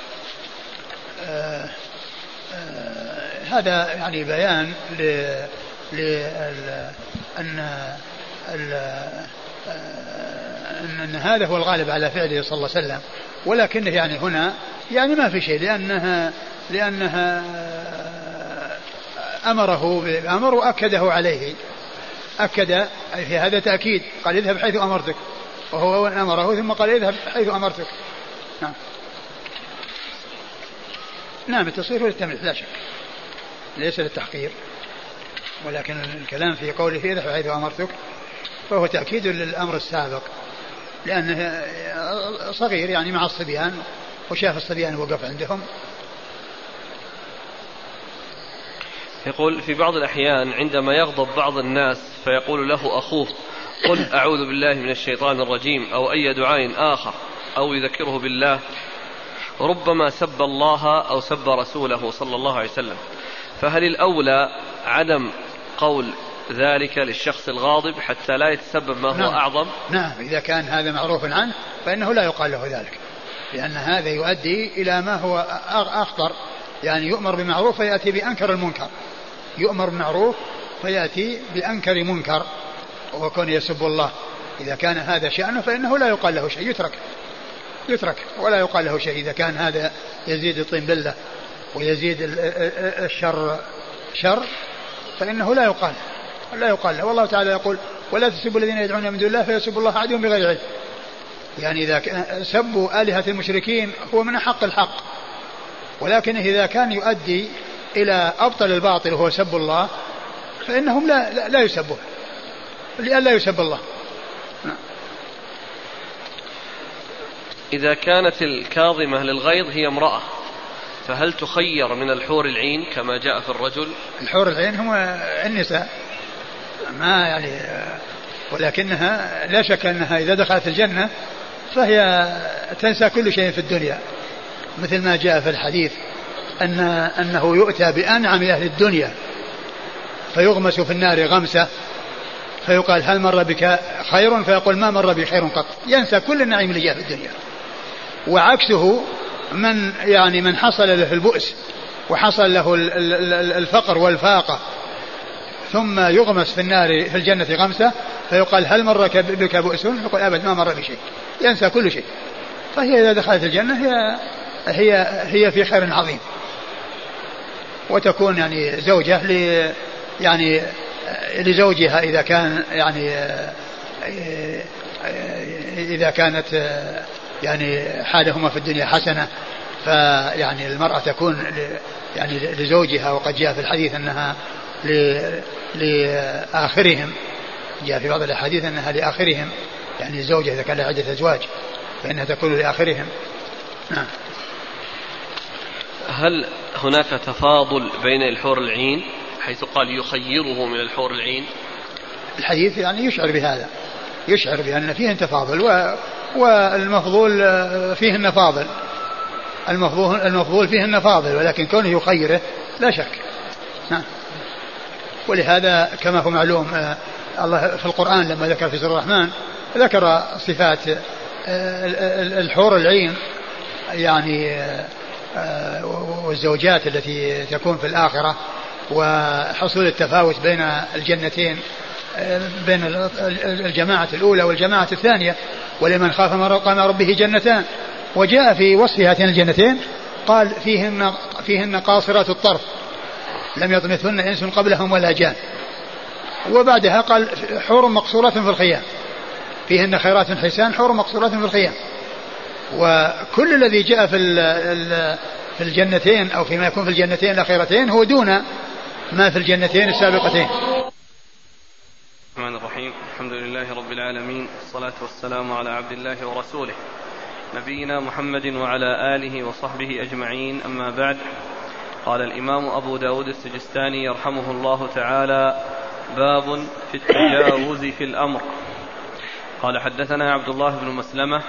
آه آه هذا يعني بيان ل ل أن آه، أن, أن هذا هو الغالب على فعله صلى الله عليه وسلم. ولكنه يعني هنا يعني ما في شيء لأنها لأنها أمره بأمر وأكده عليه. أكد في هذا تأكيد قال اذهب حيث أمرتك. وهو أمره ثم قال اذهب حيث أمرتك. نعم. نعم التصريف للتمليح لا شك. ليس للتحقير ولكن الكلام في قوله اذهب حيث أمرتك فهو تأكيد للأمر السابق. لأنه صغير يعني مع الصبيان وشاف الصبيان وقف عندهم. يقول في بعض الأحيان عندما يغضب بعض الناس فيقول له أخوه قل أعوذ بالله من الشيطان الرجيم أو أي دعاء آخر أو يذكره بالله. ربما سب الله أو سب رسوله صلى الله عليه وسلم. فهل الأولى عدم قول ذلك للشخص الغاضب حتى لا يتسبب ما هو نعم. أعظم. نعم إذا كان هذا معروف عنه فإنه لا يقال له ذلك لأن هذا يؤدي إلى ما هو أخطر يعني يؤمر بمعروف فيأتي بأنكر المنكر. يؤمر بمعروف فيأتي بأنكر منكر وكون يسب الله. إذا كان هذا شأنه فإنه لا يقال له شيء يترك يترك ولا يقال له شيء. إذا كان هذا يزيد الطين بلة ويزيد الشر شر فإنه لا يقال. لا يقال له. والله تعالى يقول ولا تسبوا الذين يدعون من دون الله فيسبوا الله عدوا بغير علم يعني إذا سبوا آلهة المشركين هو من أحق الحق. ولكن إذا كان يؤدي إلى أبطل الباطل وهو سب الله فإنهم لا لا, لا يسبون. لئلا يسب الله. إذا كانت الكاظمة للغيظ هي امرأة فهل تخير من الحور العين كما جاء في الرجل؟ الحور العين هم النساء. ما يعني ولكنها لا شك أنها إذا دخلت الجنة فهي تنسى كل شيء في الدنيا. مثل ما جاء في الحديث أن أنه يؤتى بأنعم أهل الدنيا فيغمس في النار غمسة فيقال هل مر بك خير؟ فيقول ما مر بي خير قط. ينسى كل النعيم اللي جاء في الدنيا. وعكسه من يعني من حصل له البؤس وحصل له الفقر والفاقة ثم يغمس في النار في الجنة غمسة فيقال هل مر بك بؤس؟ يقول أبد ما مر بشيء. ينسى كل شيء. فهي إذا دخلت الجنة هي هي هي في خير عظيم. وتكون يعني زوجة ل يعني لزوجها إذا كان يعني إذا كانت يعني حالهما في الدنيا حسنة فيعني المرأة تكون يعني لزوجها وقد جاء في الحديث أنها لآخرهم. جاء في بعض الأحاديث أنها لآخرهم. يعني الزوجة إذا كان لها عدة أزواج فإنها تكون لآخرهم. نعم. هل هناك تفاضل بين الحور العين حيث قال يخيره من الحور العين؟ الحديث يعني يشعر بهذا. يشعر بأن فيه تفاضل و والمفضول فيه النفاضل. المفضول المفضول فيه النفاضل ولكن كونه يخيره لا شك. نعم. ولهذا كما هو معلوم آه، الله في القرآن لما ذكر في سورة الرحمن ذكر صفات آه، الحور العين يعني آه، والزوجات التي تكون في الآخرة وحصول التفاوت بين الجنتين بين الجماعة الأولى والجماعة الثانية ولمن خاف مقام ربه جنتان. وجاء في وصف هاتين الجنتين قال فيهن فيهن قاصرات الطرف. لم يطمثهن إنس قبلهم ولا جان. وبعدها قال حور مقصورات في الخيام. فيهن خيرات حسان حور مقصورات في الخيام. وكل الذي جاء في في الجنتين أو فيما يكون في الجنتين الأخيرتين هو دون ما في الجنتين السابقتين. الرحمن الرحيم، الحمد لله رب العالمين، والصلاة والسلام على عبد الله ورسوله. نبينا محمد وعلى آله وصحبه أجمعين. أما بعد. قال الإمام أبو داود السجستاني يرحمه الله تعالى باب في التجاوز في الأمر. قال حدثنا عبد الله بن مسلمة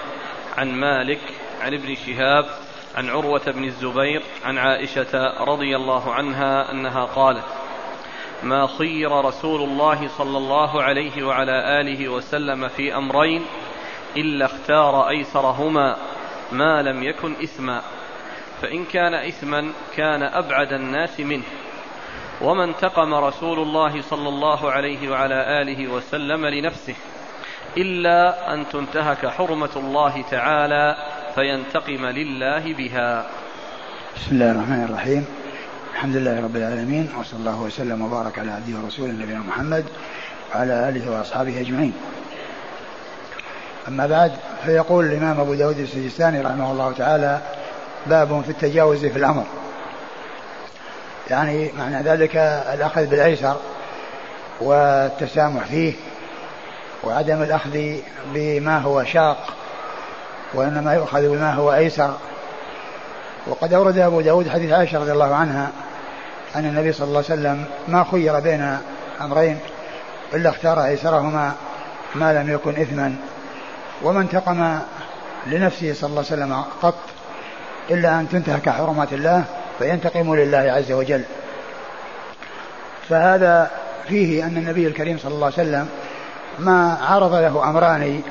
عن مالك عن ابن شهاب عن عروة بن الزبير عن عائشة رضي الله عنها أنها قالت ما خير رسول الله صلى الله عليه وعلى آله وسلم في أمرين إلا اختار أيسرهما ما لم يكن إثما. فإن كان إثما كان أبعد الناس منه. وما انتقم رسول الله صلى الله عليه وعلى آله وسلم لنفسه إلا أن تنتهك حرمة الله تعالى فينتقم لله بها. بسم الله الرحمن الرحيم. الحمد لله رب العالمين وصلى الله وسلم وبارك على عبده ورسوله نبينا محمد وعلى آله وأصحابه أجمعين. أما بعد فيقول الإمام أبو داود السجستاني رحمه الله تعالى باب في التجاوز في الأمر. يعني معنى ذلك الأخذ بالأيسر والتسامح فيه وعدم الأخذ بما هو شاق وإنما يؤخذ بما هو أيسر. وقد أورد أبو داود حديث عائشة رضي الله عنها أن النبي صلى الله عليه وسلم ما خير بين أمرين إلا اختار أيسرهما ما لم يكن إثما. وما انتقم لنفسه صلى الله عليه وسلم قط. إلا أن تنتهك حرمات الله فينتقم لله عز وجل. فهذا فيه أن النبي الكريم صلى الله عليه وسلم ما عرض له أمران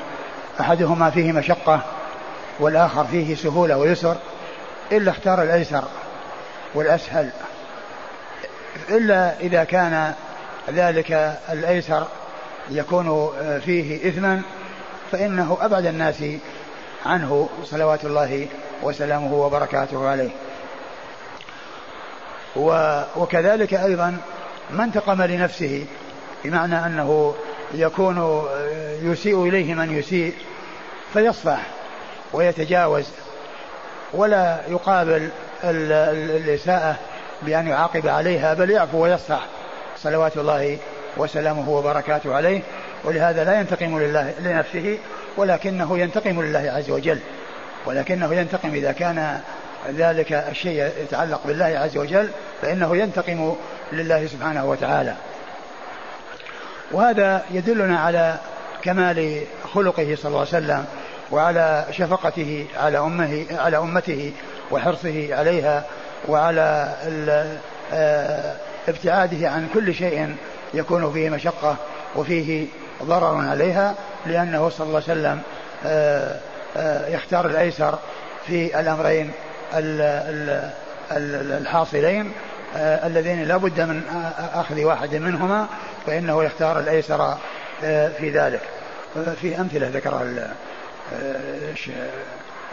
أحدهما فيه مشقة والآخر فيه سهولة ويسر إلا اختار الأيسر والأسهل. إلا إذا كان ذلك الأيسر يكون فيه إثما فإنه أبعد الناس عنه صلوات الله وسلامه وبركاته عليه. وكذلك أيضا ما انتقم لنفسه بمعنى أنه يكون يسيء إليه من يسيء فيصفح ويتجاوز ولا يقابل الإساءة بأن يعاقب عليها بل يعفو ويصفح صلوات الله وسلامه وبركاته عليه. ولهذا لا ينتقم لله لنفسه ولكنه ينتقم لله عز وجل. ولكنه ينتقم إذا كان ذلك الشيء يتعلق بالله عز وجل فإنه ينتقم لله سبحانه وتعالى. وهذا يدلنا على كمال خلقه صلى الله عليه وسلم وعلى شفقته على أمه على أمته وحرصه عليها وعلى آه، ابتعاده عن كل شيء يكون فيه مشقة وفيه ضرر عليها لأنه صلى الله عليه وسلم آه، آه، يختار الأيسر في الأمرين الحاصلين اللذين لا بد من أخذ واحد منهما فإنه يختار الأيسر في ذلك. في أمثلة ذكرها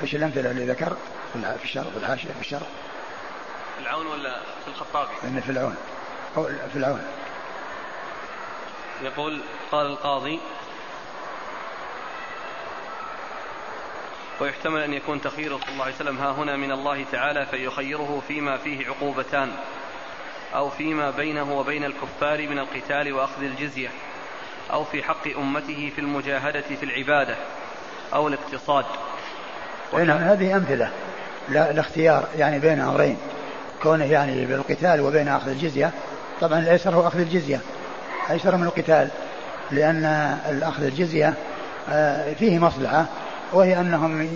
إيش الأمثلة اللي ذكر؟ في الشرح في الحاشية في الشرح في العون ولا في الخطابي؟ إن في العون. أو في العون. يقول قال القاضي ويحتمل أن يكون تخييره صلى الله عليه وسلم ها هنا من الله تعالى فيخيره فيما فيه عقوبتان أو فيما بينه وبين الكفار من القتال وأخذ الجزية أو في حق أمته في المجاهدة في العبادة أو الاقتصاد. نعم هذه أمثلة لا الاختيار يعني بين أمرين كونه يعني بالقتال وبين أخذ الجزية طبعا الأيسر هو أخذ الجزية أيسر من القتال لأن الأخذ الجزية آه، فيه مصلحة وهي أنهم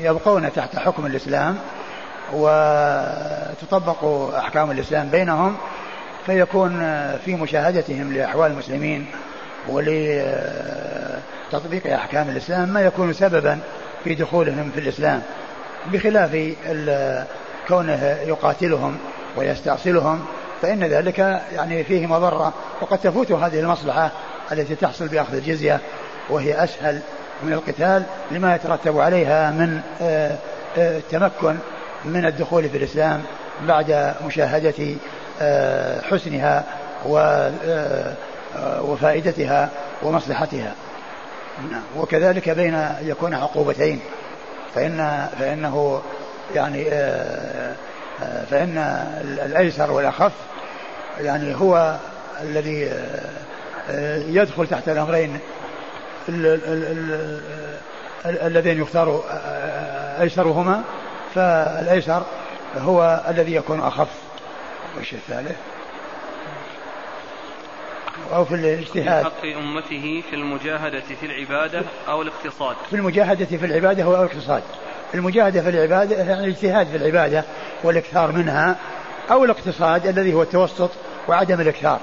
يبقون تحت حكم الإسلام وتطبق أحكام الإسلام بينهم فيكون في مشاهدتهم لأحوال المسلمين ولتطبيق أحكام الإسلام ما يكون سببا في دخولهم في الإسلام بخلاف كونه يقاتلهم ويستأصلهم فإن ذلك يعني فيه مضرة وقد تفوت هذه المصلحة التي تحصل بأخذ الجزية وهي أسهل من القتال لما يترتب عليها من آه، آه، التمكن من الدخول في الإسلام بعد مشاهدة آه، حسنها وفائدتها ومصلحتها نعم. وكذلك بين يكون عقوبتين فإن فإنه يعني فإن الأيسر والأخف يعني هو الذي يدخل تحت الأمرين اللذين يختار أيسرهما فالأيسر هو الذي يكون أخف وش الثالث. أو في الاجتهاد. حق أمته في المجاهدة في العبادة أو الاقتصاد. في المجاهدة في العبادة أو الاقتصاد. المجاهدة في العبادة يعني الاجتهاد في العبادة والإكثار منها أو الاقتصاد الذي هو التوسط وعدم الإكثار.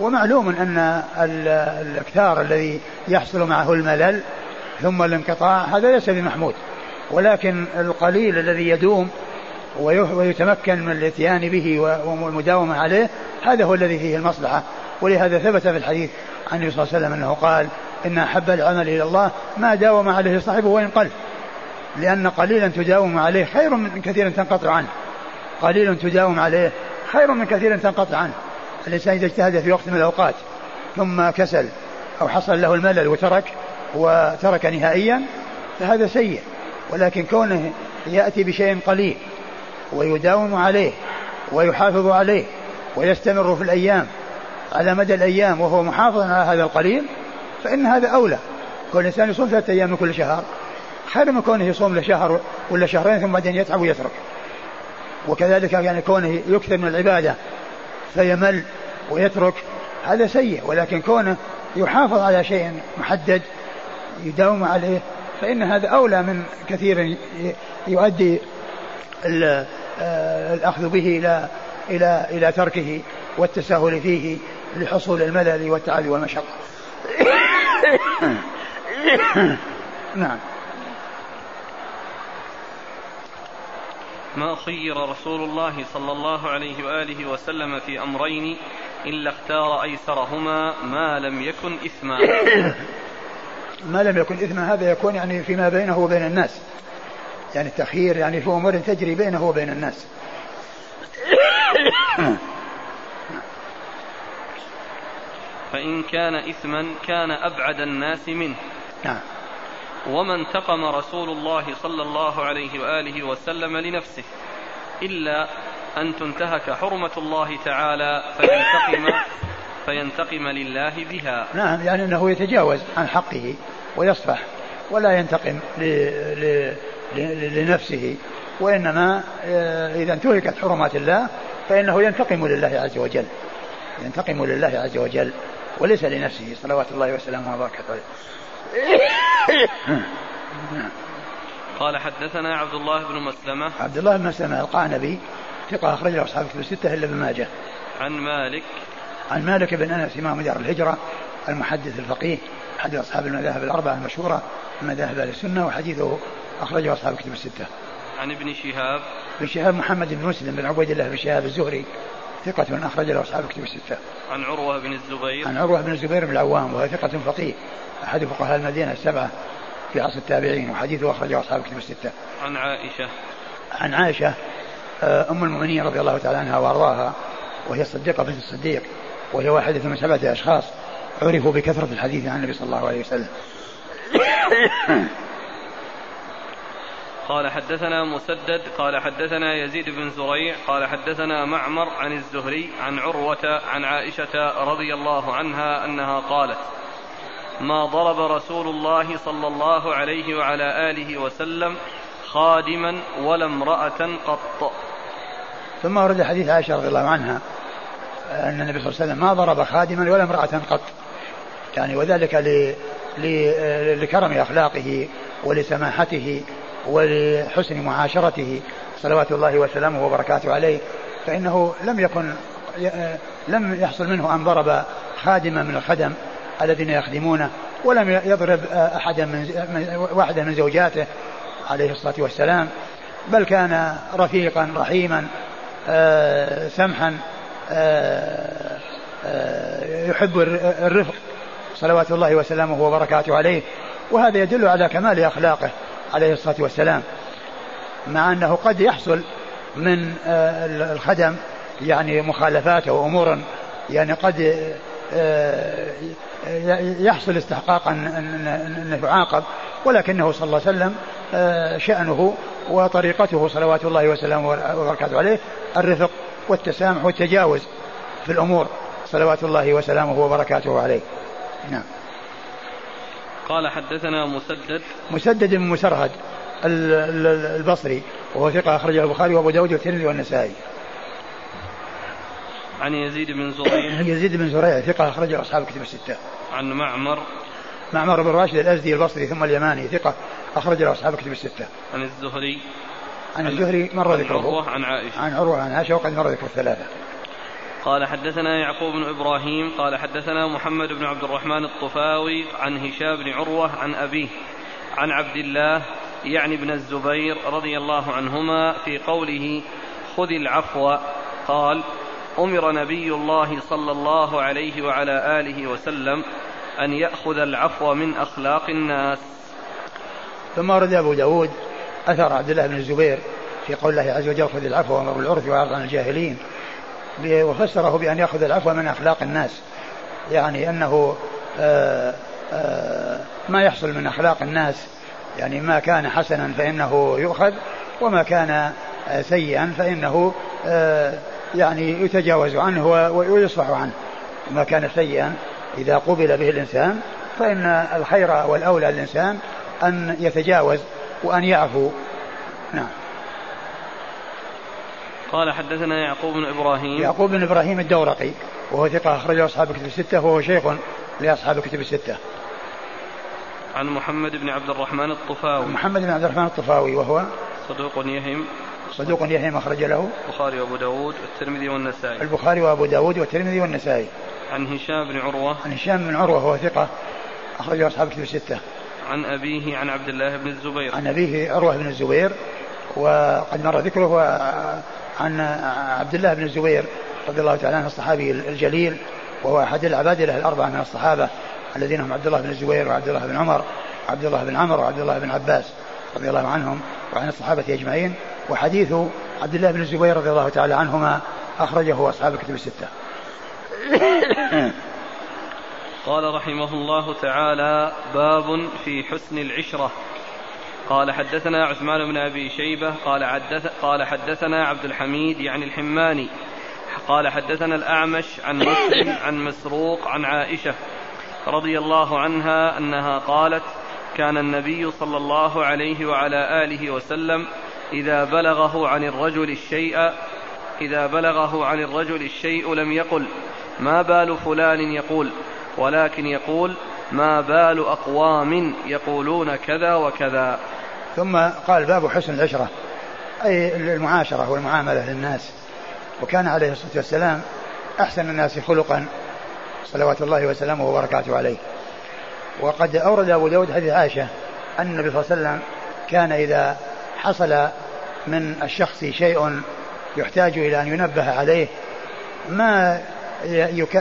ومعلوم أن الإكثار الذي يحصل معه الملل ثم الانقطاع هذا ليس بمحمود. ولكن القليل الذي يدوم ويتمكن من الإتيان به والمداومة عليه هذا هو الذي فيه المصلحة. ولهذا ثبت في الحديث عن النبي صلى الله عليه وسلم أنه قال إن أحب العمل إلى الله ما داوم عليه صاحبه وإن قل. لأن قليلا تداوم عليه خير من كثير تنقطع عنه. قليل تداوم عليه خير من كثير تنقطع عنه. الإنسان إذا اجتهد في وقت من الأوقات ثم كسل أو حصل له الملل وترك وترك نهائيا فهذا سيء. ولكن كونه يأتي بشيء قليل ويداوم عليه ويحافظ عليه ويستمر في الأيام على مدى الأيام وهو محافظ على هذا القليل فإن هذا أولى. كل إنسان يصوم ثلاثة أيام من كل شهر. خير من كونه يصوم لشهر ولا شهرين ثم بعدين يتعب ويترك. وكذلك يعني كونه يكثر من العبادة فيمل ويترك هذا سيء. ولكن كونه يحافظ على شيء محدد يداوم عليه فإن هذا أولى من كثير يؤدي آه، الأخذ به إلى إلى إلى تركه والتساهل فيه لحصول الملل والتعب والمشقة. نعم. ما خير رسول الله صلى الله عليه وآله وسلم في أمرين إلا اختار أيسرهما ما لم يكن إثما. ما لم يكن إثما هذا يكون يعني فيما بينه وبين الناس. يعني التخيير يعني في أمور تجري بينه وبين الناس. فإن كان إثما كان أبعد الناس منه. نعم. وما انتقم رسول الله صلى الله عليه وآله وسلم لنفسه إلا أن تنتهك حرمة الله تعالى فينتقم فينتقم لله بها. نعم يعني أنه يتجاوز عن حقه ويصفح ولا ينتقم ل... ل... ل... لنفسه وإنما آه، إذا انتهكت حرمات الله فإنه ينتقم لله عز وجل. ينتقم لله عز وجل وليس لنفسه صلوات الله وسلامه وبركاته. عليه قال حدثنا عبد الله بن مسلمة. عبد الله بن مسلمة القعنبي ثقة أخرج له أصحاب كتب الستة إلا ابن ماجه. عن مالك. عن مالك بن أنس إمام دار الهجرة المحدث الفقيه أحد أصحاب المذاهب الأربعة المشهورة من مذاهب أهل السنة وحديثه أخرجه أصحاب كتب الستة. عن ابن شهاب. ابن شهاب محمد بن مسلم بن عبيد الله بن شهاب الزهري ثقة من أخرج له أصحاب كتب الستة. عن عروة بن الزبير. عن عروة بن الزبير بن العوام وهو ثقة فقيه. أحد فقهاء المدينة السبعة في عصر التابعين وحديثه أخرجه أصحاب كتب الستة. عن عائشة عن عائشة آه، أم المؤمنين رضي الله تعالى عنها وأرضاها وهي الصديقة بنت الصديق وهي واحدة من سبعة أشخاص عرفوا بكثرة الحديث عن النبي صلى الله عليه وسلم قال حدثنا مسدد قال حدثنا يزيد بن زريع قال حدثنا معمر عن الزهري عن عروة عن عائشة رضي الله عنها أنها قالت ما ضرب رسول الله صلى الله عليه وعلى آله وسلم خادما ولا امرأة قط. ثم ورد حديث عائشة رضي الله عنها أن النبي صلى الله عليه وسلم ما ضرب خادما ولا امرأة قط. يعني وذلك لكرم أخلاقه ولسماحته ولحسن معاشرته صلوات الله وسلامه وبركاته عليه. فإنه لم يكن لم يحصل منه أن ضرب خادما من الخدم. الذين يخدمونه ولم يضرب أحدا من واحدة من زوجاته عليه الصلاة والسلام بل كان رفيقا رحيما آه، سمحا آه، آه، يحب الرفق. صلوات الله وسلامه وبركاته عليه. وهذا يدل على كمال أخلاقه عليه الصلاة والسلام. مع أنه قد يحصل من الخدم يعني مخالفات أو أمور يعني قد يحصل استحقاق أن يعاقب ولكنه صلى الله عليه وسلم شأنه وطريقته صلوات الله وسلامه وبركاته عليه الرفق والتسامح والتجاوز في الأمور صلوات الله وسلامه وبركاته عليه. نعم. قال حدثنا مسدد. مسدد بن مسرهد البصري وهو ثقة أخرجه البخاري وأبو داود والترمذي والنسائي. عن يزيد بن زريع يزيد بن زريع ثقة أخرجه أصحاب الكتب الستة عن معمر معمر بن راشد الأزدي البصري ثم اليماني ثقة أخرج له أصحاب الكتب الستة. عن الزهري عن الزهري مر ذكره. عن عروة عن عائشة. عن عروة عن عائشة وقد مر ذكر الثلاثة. قال حدثنا يعقوب بن إبراهيم قال حدثنا محمد بن عبد الرحمن الطفاوي عن هشام بن عروة عن أبيه عن عبد الله يعني ابن الزبير رضي الله عنهما في قوله خذ العفو قال أمر نبي الله صلى الله عليه وعلى آله وسلم أن يأخذ العفو من أخلاق الناس. ثم ورد أبو داود أثر عبد الله بن الزبير في قول الله عز وجل خذ العفو وأمر بالعرف واعرض عن الجاهلين وفسره بأن يأخذ العفو من أخلاق الناس يعني أنه آآ آآ ما يحصل من أخلاق الناس يعني ما كان حسنا فإنه يؤخذ وما كان سيئا فإنه يعني يتجاوز عنه ويصفح عنه. ما كان سيئا إذا قبل به الإنسان فإن الخير والأولى للإنسان أن يتجاوز وأن يعفو. نعم. قال حدثنا يعقوب بن إبراهيم. يعقوب بن إبراهيم الدورقي وهو ثقة أخرجه أصحاب الكتب الستة وهو شيخ لأصحاب الكتب الستة. عن محمد بن عبد الرحمن الطفاوي. محمد بن عبد الرحمن الطفاوي وهو صدوق يهم. صدوق يهم أخرج له. البخاري وأبو داود والترمذي والنسائي. البخاري وأبو داود والترمذي والنسائي. عن هشام بن عروة. عن هشام بن عروة وهو ثقة أخرجه أصحاب الكتب الستة. عن أبيه عن عبد الله بن الزبير. عن أبيه عروة بن الزبير وقد مر ذكره عن عبد الله بن الزبير رضي الله تعالى عنه الصحابي الجليل وهو أحد العبادلة الأربعة من الصحابة الذين هم عبد الله بن الزبير وعبد الله بن عمر وعبد الله بن عمر وعبد الله بن عباس رضي الله عنهم وعن الصحابة أجمعين. وحديث عبد الله بن الزبير رضي الله تعالى عنهما أخرجه أصحاب الكتب الستة. قال رحمه الله تعالى باب في حسن العشرة. قال حدثنا عثمان بن أبي شيبة قال حدث قال حدثنا عبد الحميد يعني الحماني قال حدثنا الأعمش عن مسلم عن مسروق عن عائشة رضي الله عنها أنها قالت كان النبي صلى الله عليه وعلى آله وسلم إذا بلغه عن الرجل الشيء إذا بلغه عن الرجل الشيء لم يقل ما بال فلان يقول؟ ولكن يقول ما بال أقوام يقولون كذا وكذا. ثم قال باب حسن العشرة أي المعاشرة والمعاملة للناس. وكان عليه الصلاة والسلام أحسن الناس خلقا صلوات الله وسلامه وبركاته عليه. وقد أورد أبو داود حديث عائشة أن النبي صلى الله عليه وسلم كان إذا حصل من الشخص شيء يحتاج إلى أن ينبه عليه ما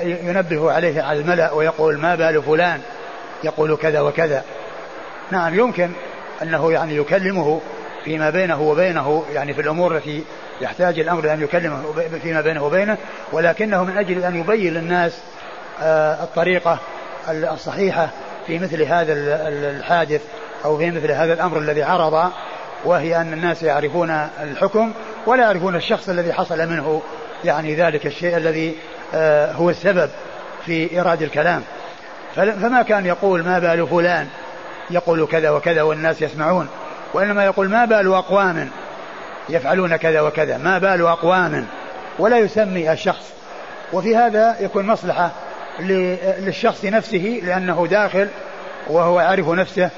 ينبه عليه على الملأ ويقول ما بال فلان؟ يقول كذا وكذا. نعم يمكن أنه يعني يكلمه فيما بينه وبينه يعني في الأمور التي يحتاج الأمر أن يكلمه فيما بينه وبينه ولكنه من أجل أن يبين للناس آه، الطريقة الصحيحة في مثل هذا الحادث أو في مثل هذا الأمر الذي عرض وهي أن الناس يعرفون الحكم ولا يعرفون الشخص الذي حصل منه يعني ذلك الشيء الذي آه، هو السبب في إيراد الكلام. فما كان يقول ما بال فلان؟ يقول كذا وكذا والناس يسمعون. وإنما يقول ما بال أقوام؟ يفعلون كذا وكذا. ما بال أقوام؟ ولا يسمي الشخص. وفي هذا يكون مصلحة للشخص نفسه لأنه داخل وهو يعرف نفسه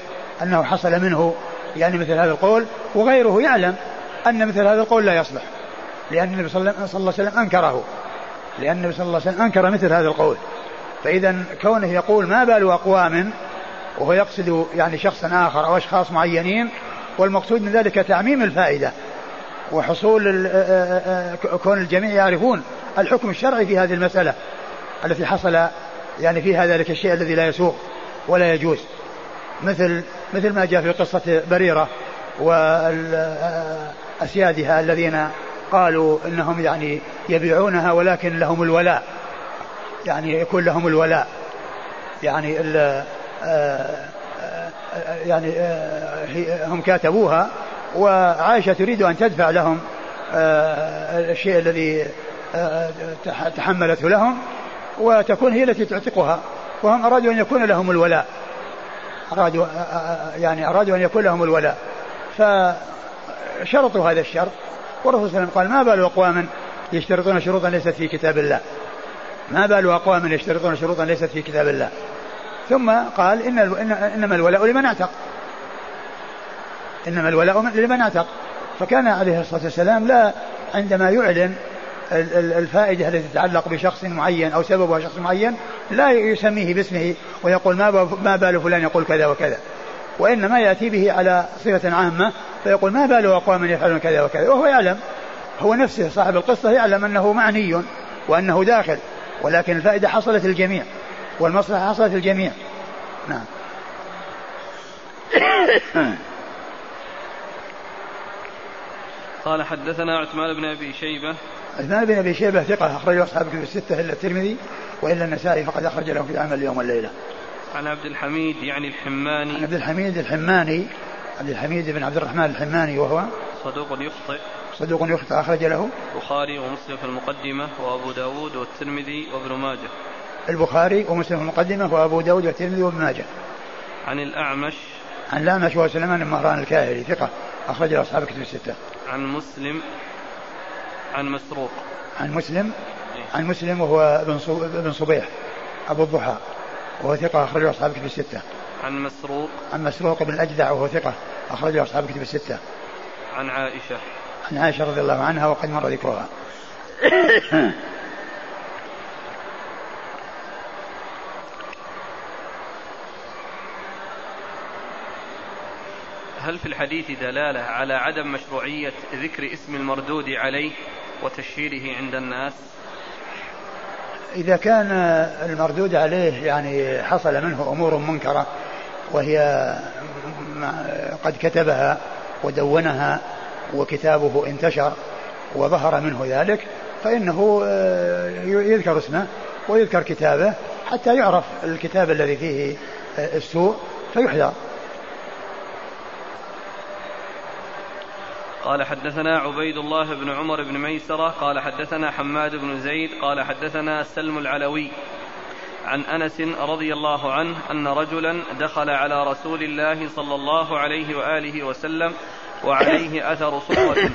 أنه حصل منه يعني مثل هذا القول وغيره يعلم أن مثل هذا القول لا يصلح لأن النبي صلى الله عليه وسلم أنكره لأن النبي صلى الله عليه وسلم أنكر مثل هذا القول. فإذا كونه يقول ما بال أقوام وهو يقصد يعني شخصا آخر أو أشخاص معينين والمقصود من ذلك تعميم الفائدة وحصول كون الجميع يعرفون الحكم الشرعي في هذه المسألة التي حصل يعني فيها ذلك الشيء الذي لا يسوق ولا يجوز. مثل مثل ما جاء في قصة بريرة وأسيادها الذين قالوا إنهم يعني يبيعونها ولكن لهم الولاء. يعني يكون لهم الولاء. يعني ال يعني هم كاتبوها وعائشة تريد أن تدفع لهم الشيء الذي تحملته لهم وتكون هي التي تعتقها. وهم أرادوا أن يكون لهم الولاء. أرادوا يعني أرادوا أن يكون لهم الولاء. فشرطوا هذا الشرط والرسول صلى الله عليه وسلم قال ما بال أقوام يشترطون شروطا ليست في كتاب الله. ما بال أقوام يشترطون شروطا ليست في كتاب الله. ثم قال إن إنما الولاء لمن أعتق. إنما الولاء لمن أعتق. فكان عليه الصلاة والسلام لا عندما يعلن الفائدة التي تتعلق بشخص معين أو سببها شخص معين لا يسميه باسمه ويقول ما بال فلان يقول كذا وكذا. وإنما يأتي به على صفة عامة فيقول ما بال أقوام يفعلون كذا وكذا. وهو يعلم هو نفسه صاحب القصة يعلم أنه معني وأنه داخل ولكن الفائدة حصلت الجميع والمصلحة حصلت الجميع نعم. قال حدثنا عثمان بن أبي شيبة عثمان بن أبي شيبة ثقة أخرجه أصحاب كتب الستة إلا الترمذي وإلا النسائي فقد أخرج له في عمل اليوم والليله. عن عبد الحميد يعني الحماني. عن عبد الحميد الحماني عبد الحميد بن عبد الرحمن الحماني وهو صدوق يخطئ. صدوق يخطئ أخرج له البخاري ومسلم في المقدمة وأبو داود والترمذي وابن ماجه. البخاري ومسلم في المقدمة وأبو داود والترمذي وابن ماجه. عن الأعمش. عن الأعمش وهو سليمان بن مهران الكاهلي ثقة أخرج له أصحاب كتب الستة. عن مسلم. عن مسروق عن مسلم إيه. عن مسلم وهو ابن صبيح أبو الضحى وهو ثقة أخرجه أصحاب كتب الستة. عن مسروق عن مسروق بن الأجدع وهو ثقة أخرجه أصحاب كتب الستة. عن عائشة عن عائشة رضي الله عنها وقد مر ذكرها. هل في الحديث دلالة على عدم مشروعية ذكر اسم المردود عليه وتشهيره عند الناس؟ إذا كان المردود عليه يعني حصل منه أمور منكرة وهي قد كتبها ودونها وكتابه انتشر وظهر منه ذلك فإنه آه، يذكر اسمه ويذكر كتابه حتى يعرف الكتاب الذي فيه آه، السوء فيحذر قال حدثنا عبيد الله بن عمر بن ميسرة قال حدثنا حماد بن زيد قال حدثنا سلم العلوي عن أنس رضي الله عنه أن رجلا دخل على رسول الله صلى الله عليه وآله وسلم وعليه أثر صفرة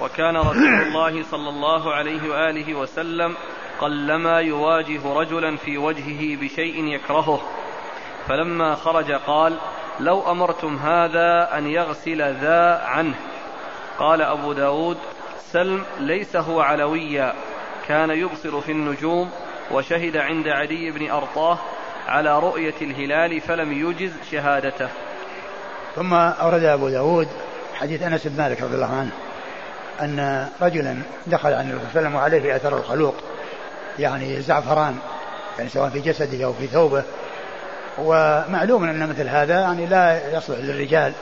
وكان رسول الله صلى الله عليه وآله وسلم قلما يواجه رجلا في وجهه بشيء يكرهه. فلما خرج قال لو أمرتم هذا أن يغسل ذا عنه قال أبو داود سلم ليس هو علويا كان يبصر في النجوم وشهد عند علي بن أرطاه على رؤية الهلال فلم يجز شهادته. ثم أورد أبو داود حديث أنس بن مالك رضي الله عنه أن رجلا دخل عن النبي صلى الله عليه وسلم وعليه أثر الخلوق يعني زعفران يعني سواء في جسده أو في ثوبه. ومعلوم أن مثل هذا يعني لا يصلح للرجال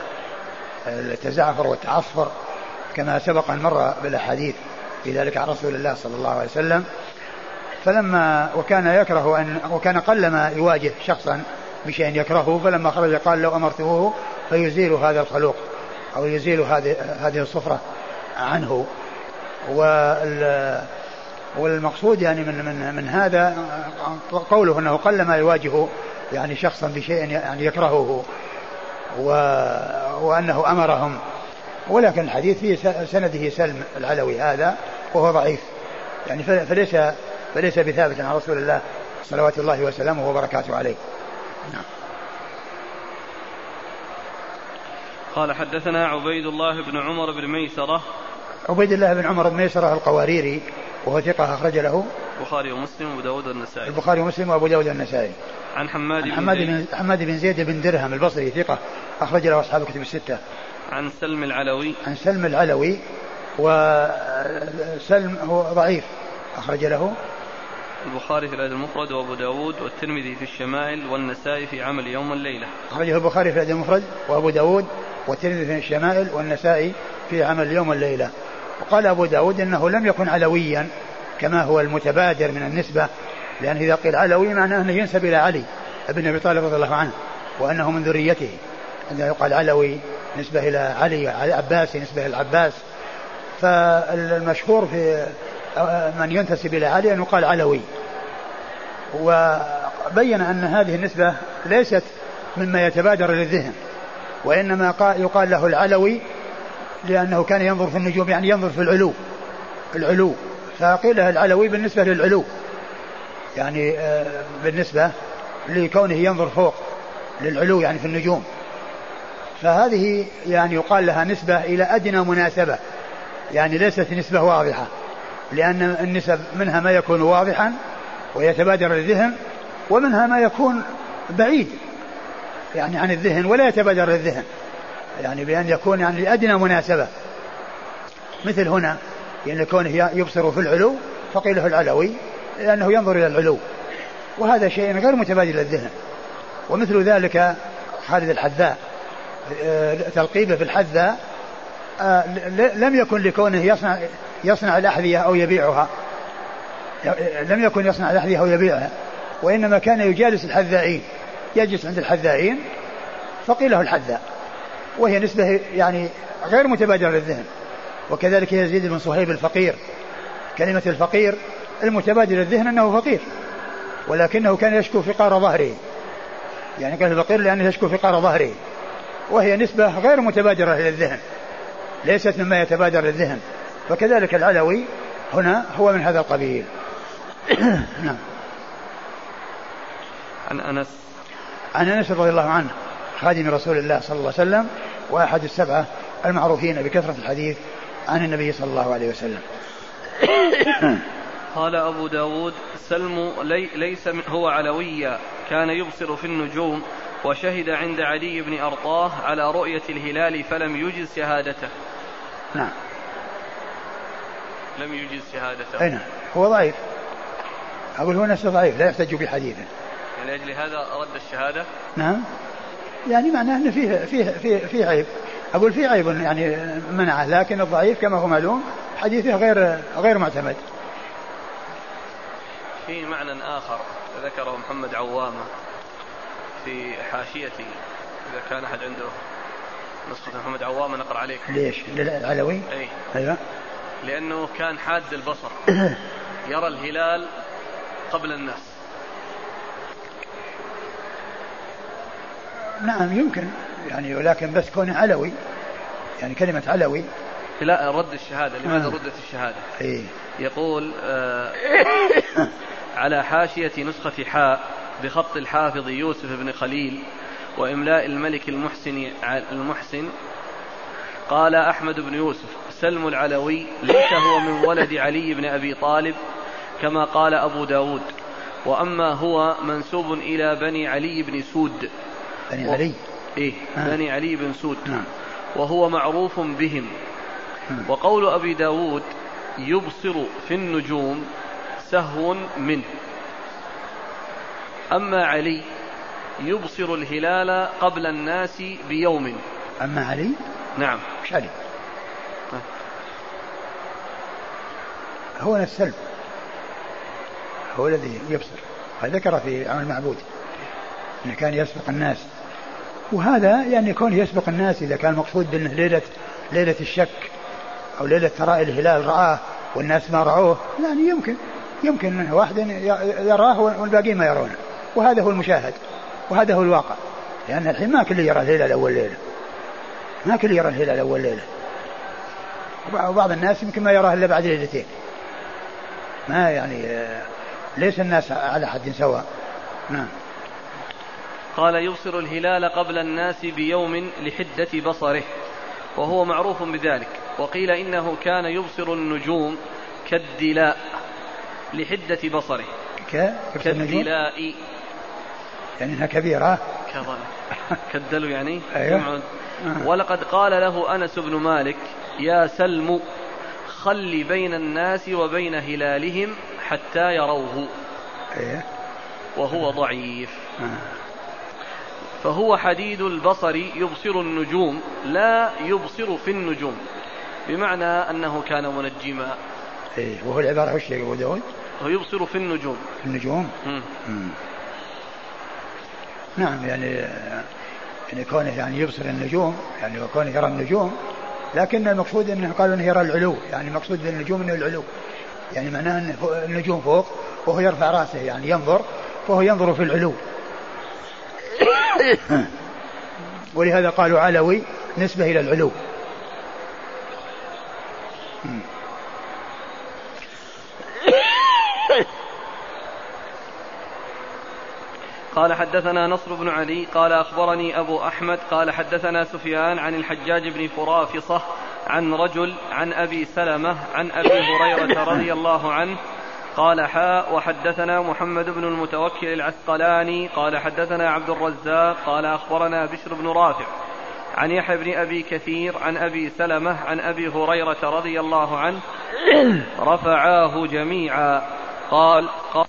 التزعفر والتعصفر كما سبق أن مر بالأحاديث في ذلك عن رسول الله صلى الله عليه وسلم فلما وكان يكره أن وكان قلما يواجه شخصا بشيء يكرهه فلما خرج قال لو أمرتموه فيزيل هذا الخلوق أو يزيل هذه هذه الصفرة عنه. والمقصود يعني من من من هذا قوله أنه قلما يواجه يعني شخصا بشيء يعني يكرهه و وأنه أمرهم ولكن الحديث في سنده سلم العلوي هذا وهو ضعيف. يعني فليس فليس بثابت عن رسول الله صلوات الله وسلامه وبركاته عليه. نعم. قال حدثنا عبيد الله بن عمر بن ميسرة. عبيد الله بن عمر بن ميسرة القواريري وهو ثقة أخرج له. البخاري ومسلم وأبو داود والنسائي. البخاري ومسلم وأبو داود والنسائي. عن حماد عن حماد بن, حماد بن زيد بن درهم البصري ثقة أخرج له أصحاب الكتب الستة. عن سلم العلوي. عن سلم العلوي وسلم هو ضعيف أخرج له. البخاري في الأدب المفرد وأبو داود والترمذي في الشمائل والنسائي في عمل يوم الليلة. أخرجه البخاري في الأدب المفرد وأبو داود والترمذي في الشمائل والنسائي في عمل يوم الليلة. وقال أبو داود إنه لم يكن علويا كما هو المتبادر من النسبة لأن إذا قيل علوي معناه أنه ينسب إلى علي بن أبي طالب رضي الله عنه وأنه من ذريته. عندما يقال علوي نسبة إلى علي عباسي نسبة إلى العباس. فالمشهور في من ينتسب إلى علي أن يقال علوي. وبين أن هذه النسبة ليست مما يتبادر للذهن وإنما يقال له العلوي لأنه كان ينظر في النجوم يعني ينظر في العلو العلو. فقيل له العلوي بالنسبة للعلو. يعني آه، بالنسبة لكونه ينظر فوق للعلو يعني في النجوم. فهذه يعني يقال لها نسبة إلى أدنى مناسبة. يعني ليست نسبة واضحة لأن النسب منها ما يكون واضحا ويتبادر الذهن ومنها ما يكون بعيد يعني عن الذهن ولا يتبادر الذهن يعني بأن يكون يعني لأدنى مناسبة. مثل هنا يعني كونه يبصر في العلو فقيل له العلوي لأنه ينظر إلى العلو. وهذا شيء غير متبادل الذهن ومثل ذلك خالد الحذاء. تلقيبه في الحذاء آه، لم يكن لكونه يصنع يصنع الأحذية أو يبيعها. لم يكن يصنع الأحذية أو يبيعها. وإنما كان يجالس الحذائين. يجلس عند الحذائين فقيل له الحذاء. وهي نسبة يعني غير متبادرة للذهن. وكذلك يزيد بن صهيب الفقير. كلمة الفقير المتبادر للذهن أنه فقير. ولكنه كان يشكو فقار ظهره. يعني كان الفقير لأنه يشكو فقار ظهره. وهي نسبة غير متبادرة للذهن ليست مما يتبادر للذهن فكذلك العلوي هنا هو من هذا القبيل. نعم. عن أنس. عن أنس رضي الله عنه خادم رسول الله صلى الله عليه وسلم وأحد السبعة المعروفين بكثرة الحديث عن النبي صلى الله عليه وسلم. قال أبو داود سلم لي ليس هو علويا كان يبصر في النجوم وشهد عند علي بن أرطاه على رؤية الهلال فلم يجز شهادته. نعم. لم يجز شهادته. أي نعم. هو ضعيف. أقول هو نفسه ضعيف لا يحتج بحديثه يعني لأجل هذا رد الشهادة؟ نعم. يعني معناه أنه فيه فيه فيه, فيه عيب. أقول فيه عيب يعني منعه لكن الضعيف كما هو معلوم حديثه غير غير معتمد. في معنى آخر ذكره محمد عوامة. في حاشيتي. إذا كان أحد عنده نسخة محمد عوامة نقرأ عليك. ليش؟ للعلوي؟ أي. أيوه. لأنه كان حاد البصر. يرى الهلال قبل الناس. نعم يمكن. يعني ولكن بس كونه علوي يعني كلمة علوي. لا رد الشهادة. لماذا آه. ردت الشهادة؟ إيه؟ يقول آه على حاشية نسخة حاء. بخط الحافظ يوسف بن خليل وإملاء الملك المحسن المحسن قال أحمد بن يوسف سلم العلوي ليس هو من ولد علي بن أبي طالب كما قال أبو داود وأما هو منسوب إلى بني علي بن سود بني و... علي إيه آه. بني علي بن سود نعم. وهو معروف بهم نعم. وقول أبي داود يبصر في النجوم سهو منه أما علي يبصر الهلال قبل الناس بيوم. أما علي؟ نعم. مش علي. هو السلب. هو الذي يبصر. ذكر في عمل المعبود أنه كان يسبق الناس. وهذا يعني كونه يسبق الناس إذا كان المقصود أنه ليلة ليلة الشك أو ليلة تراء الهلال رآه والناس ما رأوه يعني يمكن يمكن واحد يراه والباقيين ما يرونه. وهذا هو المشاهد وهذا هو الواقع. لأن الحين ما كل يرى الهلال أول ليلة. ما كل يرى الهلال أول ليلة. وبعض الناس يمكن ما يراه إلا بعد ليلتين. ما يعني ليس الناس على حد سواء؟ نعم. قال يبصر الهلال قبل الناس بيوم لحدة بصره وهو معروف بذلك. وقيل إنه كان يبصر النجوم كالدلاء لحدة بصره. كالدلاء. يعني إنها كبيرة كالدلو يعني أيوه. ولقد قال له أنس بن مالك يا سلم خل بين الناس وبين هلالهم حتى يروه أيه. وهو ضعيف فهو حديد البصر يبصر النجوم لا يبصر في النجوم بمعنى أنه كان منجما إيه وهو العبارة وش داود؟ هو يبصر في النجوم في النجوم؟ مم. مم. نعم يعني يعني كونه يعني يبصر النجوم يعني وكونه يرى النجوم لكن المقصود إنه قالوا إنه يرى العلو يعني المقصود بالنجوم إنه العلو. يعني معناه إن النجوم فوق وهو يرفع رأسه يعني ينظر وهو ينظر في العلو. ولهذا قالوا علوي نسبة إلى العلو. قال حدثنا نصر بن علي قال أخبرني أبو أحمد قال حدثنا سفيان عن الحجاج بن فرافصة عن رجل عن أبي سلمة عن أبي هريرة رضي الله عنه قال حاء وحدثنا محمد بن المتوكل العسقلاني قال حدثنا عبد الرزاق قال أخبرنا بشر بن رافع عن يحيى بن أبي كثير عن أبي سلمة عن أبي هريرة رضي الله عنه رفعاه جميعا قال, قال